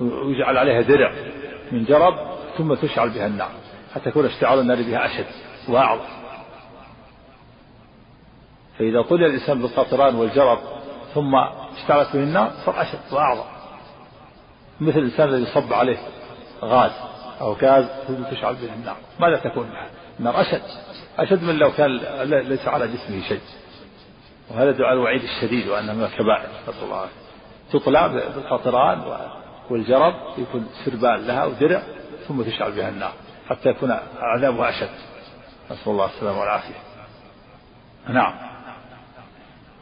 Speaker 2: ويجعل عليها درع من جرب ثم تشعل بها النار حتى يكون اشتعال النار بها أشد وأعظم فإذا طلع الإنسان بالقطران والجرب ثم اشتعلت به النار صار أشد وأعظم مثل الإنسان الذي صب عليه غاز أو غاز ثم تشعل به النار ماذا تكون النار أشد أشد من لو كان ليس على جسمه شيء وهذا دعاء الوعيد الشديد وأنه من الكبائر نسأل الله تطلع بالقطران والجرب يكون سربال لها ودرع ثم تشعل بها النار حتى يكون عذابها أشد نسأل الله السلامة والعافية
Speaker 5: نعم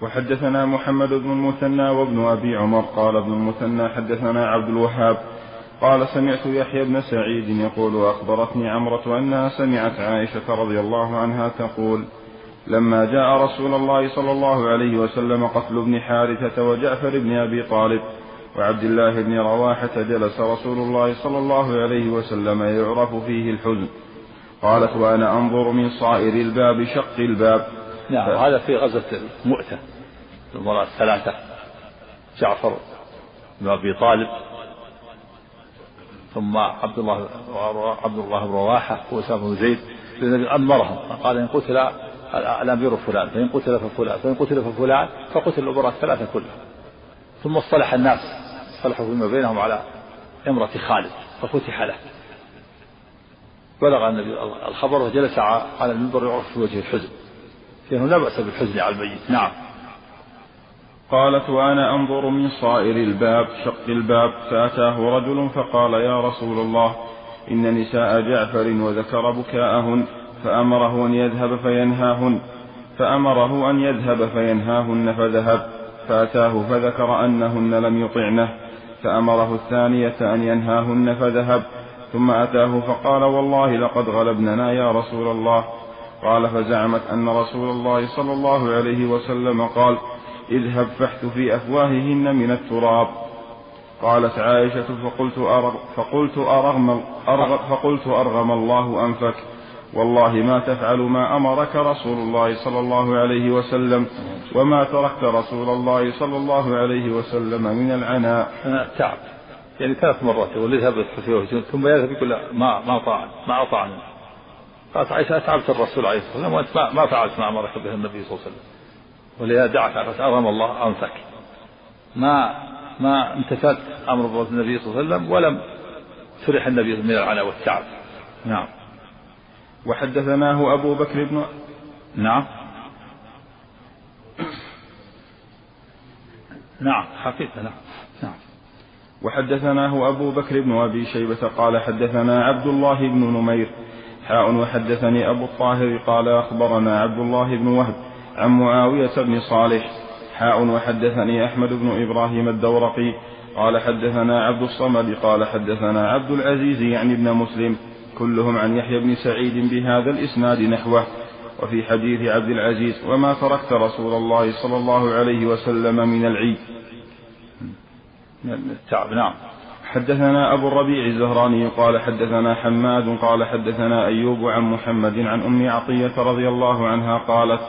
Speaker 1: وحدثنا محمد بن المثنى وابن أبي عمر قال ابن المثنى حدثنا عبد الوهاب قال سمعت يحيى بن سعيد يقول أخبرتني عمرة أنها سمعت عائشة رضي الله عنها تقول لما جاء رسول الله صلى الله عليه وسلم قتل ابن حارثة وجعفر بن أبي طالب وعبد الله بن رواحة جلس رسول الله صلى الله عليه وسلم يعرف فيه الحزن قالت وأنا أنظر من صائر الباب شق الباب
Speaker 2: نعم وهذا في غزوة مؤتة المرأة الثلاثة جعفر بن أبي طالب ثم عبد الله عبد الله بن رواحة وأسامة بن زيد النبي أمرهم قال إن قتل الأمير فلان فإن قتل ففلان فإن قتل ففلان فقتل الأمراء الثلاثة كلهم ثم اصطلح الناس اصطلحوا فيما بينهم على امرة خالد ففتح له بلغ النبي الخبر وجلس على المنبر يعرف في وجه الحزن فإنه لا بأس بالحزن على الميت نعم
Speaker 1: قالت وأنا أنظر من صائر الباب شق الباب فأتاه رجل فقال يا رسول الله إن نساء جعفر وذكر بكاءهن فأمره أن يذهب فينهاهن فأمره أن يذهب فينهاهن فذهب فأتاه فذكر أنهن لم يطعنه فأمره الثانية أن ينهاهن فذهب ثم أتاه فقال والله لقد غلبننا يا رسول الله قال فزعمت أن رسول الله صلى الله عليه وسلم قال اذهب فحت في أفواههن من التراب قالت عائشة فقلت أرغ فقلت أرغم أرغ فقلت أرغم الله أنفك والله ما تفعل ما أمرك رسول الله صلى الله عليه وسلم وما تركت رسول الله صلى الله عليه وسلم من العناء
Speaker 2: تعب يعني ثلاث مرات يقول اذهب ثم يذهب يقول لا ما ما طعن ما أطعن قالت عائشة أتعبت الرسول عليه الصلاة والسلام وأنت ما فعلت ما أمرك به النبي صلى الله عليه وسلم ولذا دعت عائشة أرغم الله أنفك ما ما امتثلت أمر النبي صلى الله عليه وسلم ولم سرح النبي من العناء والتعب نعم
Speaker 1: وحدثناه أبو بكر بن
Speaker 2: نعم نعم حقيقة نعم نعم
Speaker 1: وحدثناه أبو بكر بن أبي شيبة قال حدثنا عبد الله بن نمير حاء وحدثني أبو الطاهر قال أخبرنا عبد الله بن وهب عن معاوية بن صالح حاء وحدثني أحمد بن إبراهيم الدورقي قال حدثنا عبد الصمد قال حدثنا عبد العزيز يعني ابن مسلم كلهم عن يحيى بن سعيد بهذا الإسناد نحوه وفي حديث عبد العزيز وما تركت رسول الله صلى الله عليه وسلم من العيد
Speaker 2: التعب نعم, نعم.
Speaker 1: حدثنا أبو الربيع الزهراني قال حدثنا حماد قال حدثنا أيوب عن محمد عن أم عطية رضي الله عنها قالت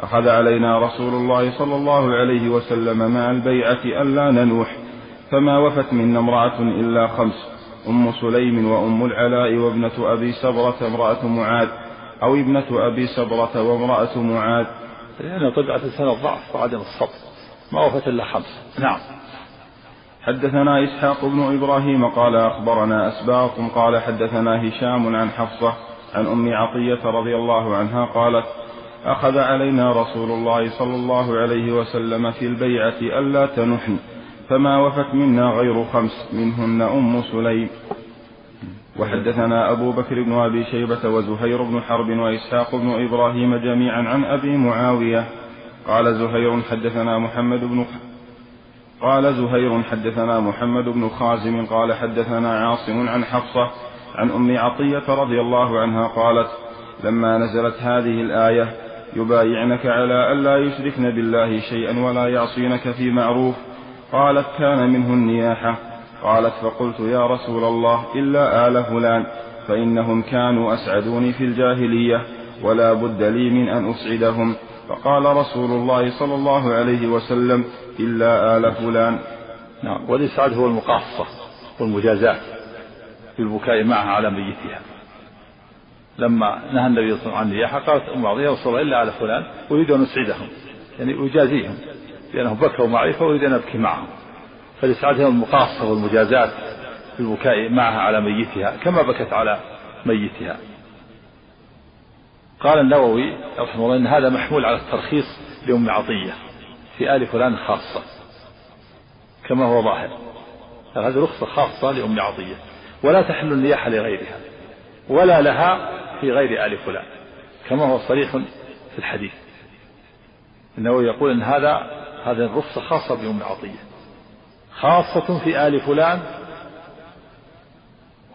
Speaker 1: أخذ علينا رسول الله صلى الله عليه وسلم مع البيعة ألا ننوح فما وفت منا امرأة إلا خمس أم سليم وأم العلاء وابنة أبي سبرة امرأة معاذ أو ابنة أبي سبرة وامرأة معاذ
Speaker 2: لأن يعني طبعة السنة الضعف وعدم الصبر ما وفت إلا خمس نعم
Speaker 1: حدثنا إسحاق بن إبراهيم قال أخبرنا أسباط قال حدثنا هشام عن حفصة عن أم عطية رضي الله عنها قالت أخذ علينا رسول الله صلى الله عليه وسلم في البيعة ألا تنحن فما وفت منا غير خمس منهن أم سليم وحدثنا أبو بكر بن أبي شيبة وزهير بن حرب وإسحاق بن إبراهيم جميعا عن أبي معاوية قال زهير حدثنا محمد بن قال زهير حدثنا محمد بن خازم قال حدثنا عاصم عن حفصة عن أم عطية رضي الله عنها قالت لما نزلت هذه الآية يبايعنك على ألا يشركن بالله شيئا ولا يعصينك في معروف قالت كان منه النياحة قالت فقلت يا رسول الله إلا آل فلان فإنهم كانوا أسعدوني في الجاهلية ولا بد لي من أن أسعدهم فقال رسول الله صلى الله عليه وسلم إلا آل فلان
Speaker 2: نعم والإسعاد هو المقاصة والمجازاة بالبكاء معها على ميتها لما نهى النبي صلى الله عليه وسلم عن نياحة قالت أم إلا آل فلان أريد أن أسعدهم يعني أجازيهم لأنهم بكوا معي فأريد أن أبكي معهم فالإسعاد هي المقاصة والمجازاة في البكاء معها على ميتها كما بكت على ميتها قال النووي رحمه الله إن هذا محمول على الترخيص لأم عطية في آل فلان خاصة كما هو ظاهر هذه رخصة خاصة لأم عطية ولا تحل النياحة لغيرها ولا لها في غير آل فلان كما هو صريح في الحديث النووي يقول إن هذا هذه الرخصة خاصة بأم عطية خاصة في آل فلان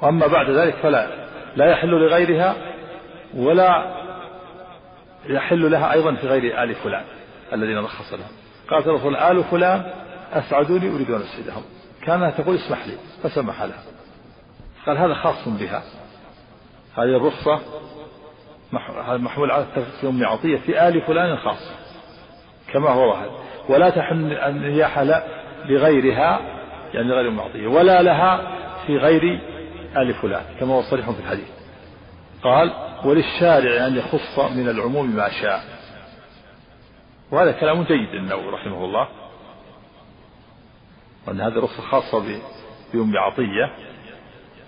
Speaker 2: وأما بعد ذلك فلا لا يحل لغيرها ولا يحل لها أيضا في غير آل فلان الذين رخص لهم قالت الرسول آل فلان أسعدوني أريد أن أسعدهم كانها تقول اسمح لي فسمح لها قال هذا خاص بها هذه الرخصة محمول على التفسير أم عطية في آل فلان خاص كما هو واحد ولا تحل أن يحل لغيرها يعني غير أم عطية ولا لها في غير آل فلان كما هو صريح في الحديث قال وللشارع أن يخص من العموم ما شاء وهذا كلام جيد النووي رحمه الله وأن هذه الرخصه خاصة بأم عطية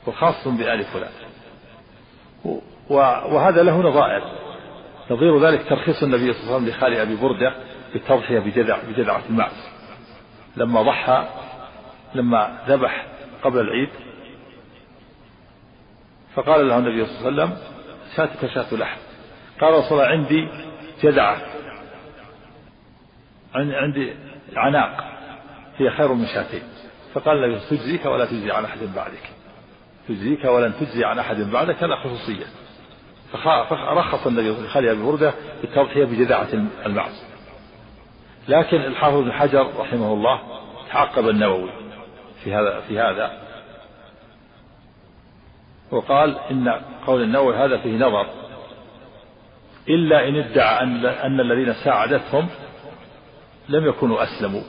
Speaker 2: وخاص بآل فلان وهذا له نظائر نظير ذلك ترخيص النبي صلى الله عليه وسلم لخال أبي بردة بالتضحية بجذع بجذعة المعز لما ضحى لما ذبح قبل العيد فقال له النبي صلى الله عليه وسلم شاتك شاة لحم قال رسول الله عندي جدعة عندي عناق هي خير من شاتين فقال له تجزيك ولا تجزي عن أحد بعدك تجزيك ولن تجزي عن أحد بعدك لا خصوصية فرخص النبي خلي أبي بردة بالتضحية بجدعة المعز لكن الحافظ بن حجر رحمه الله تعقب النووي في هذا في هذا وقال إن قول النووي هذا فيه نظر إلا إن ادعى أن, أن الذين ساعدتهم لم يكونوا أسلموا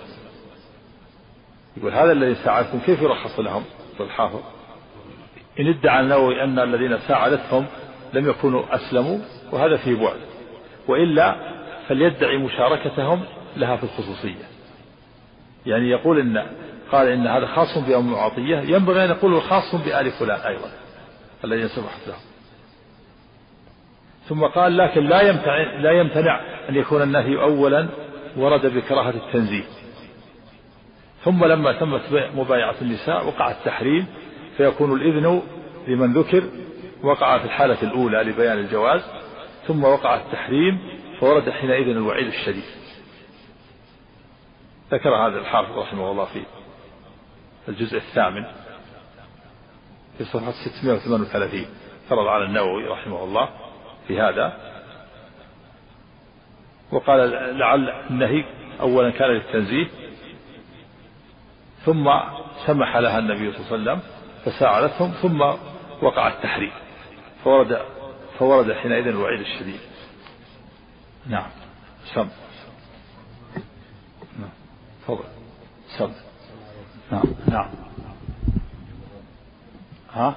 Speaker 2: يقول هذا الذي ساعدتهم كيف يرخص لهم الحافظ إن ادعى النووي أن الذين ساعدتهم لم يكونوا أسلموا وهذا فيه بعد وإلا فليدعي مشاركتهم لها في الخصوصية يعني يقول إن قال إن هذا خاص بأم عطية ينبغي أن يقول خاص بآل فلان أيضا الذين سبقت لهم ثم قال لكن لا يمتنع لا يمتنع ان يكون النهي اولا ورد بكراهه التنزيه ثم لما تمت مبايعه النساء وقع التحريم فيكون الاذن لمن ذكر وقع في الحاله الاولى لبيان الجواز ثم وقع التحريم فورد حينئذ الوعيد الشديد ذكر هذا الحافظ رحمه الله في الجزء الثامن في صفحة 638 فرض على النووي رحمه الله في هذا وقال لعل النهي أولا كان للتنزيه ثم سمح لها النبي صلى الله عليه وسلم فساعدتهم ثم وقع التحريم فورد فورد حينئذ الوعيد الشديد نعم سم نعم تفضل سم نعم نعم ها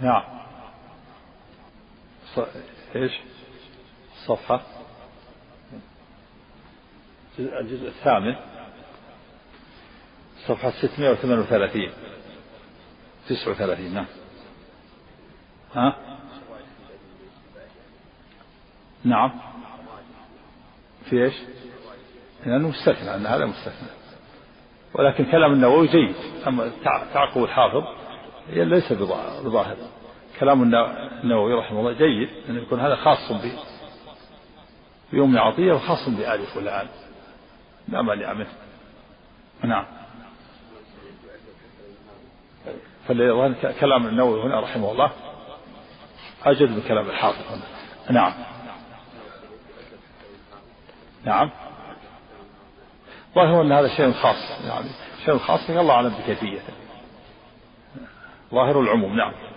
Speaker 2: نعم ص... ايش الصفحة الجزء الثامن صفحة 638 39 نعم ها نعم في ايش؟ لأنه مستثنى أن هذا مستثنى ولكن كلام النووي جيد أما تعقب الحافظ هي ليس بظاهر كلام النووي رحمه الله جيد أن يكون هذا خاص ب بيوم عطية وخاص بآل فلان لا مانع منه نعم فالذي كلام النووي هنا رحمه الله أجد من كلام الحافظ هنا نعم نعم ظاهر أن هذا شيء خاص يعني شيء خاص الله أعلم بكيفيته ظاهر العموم نعم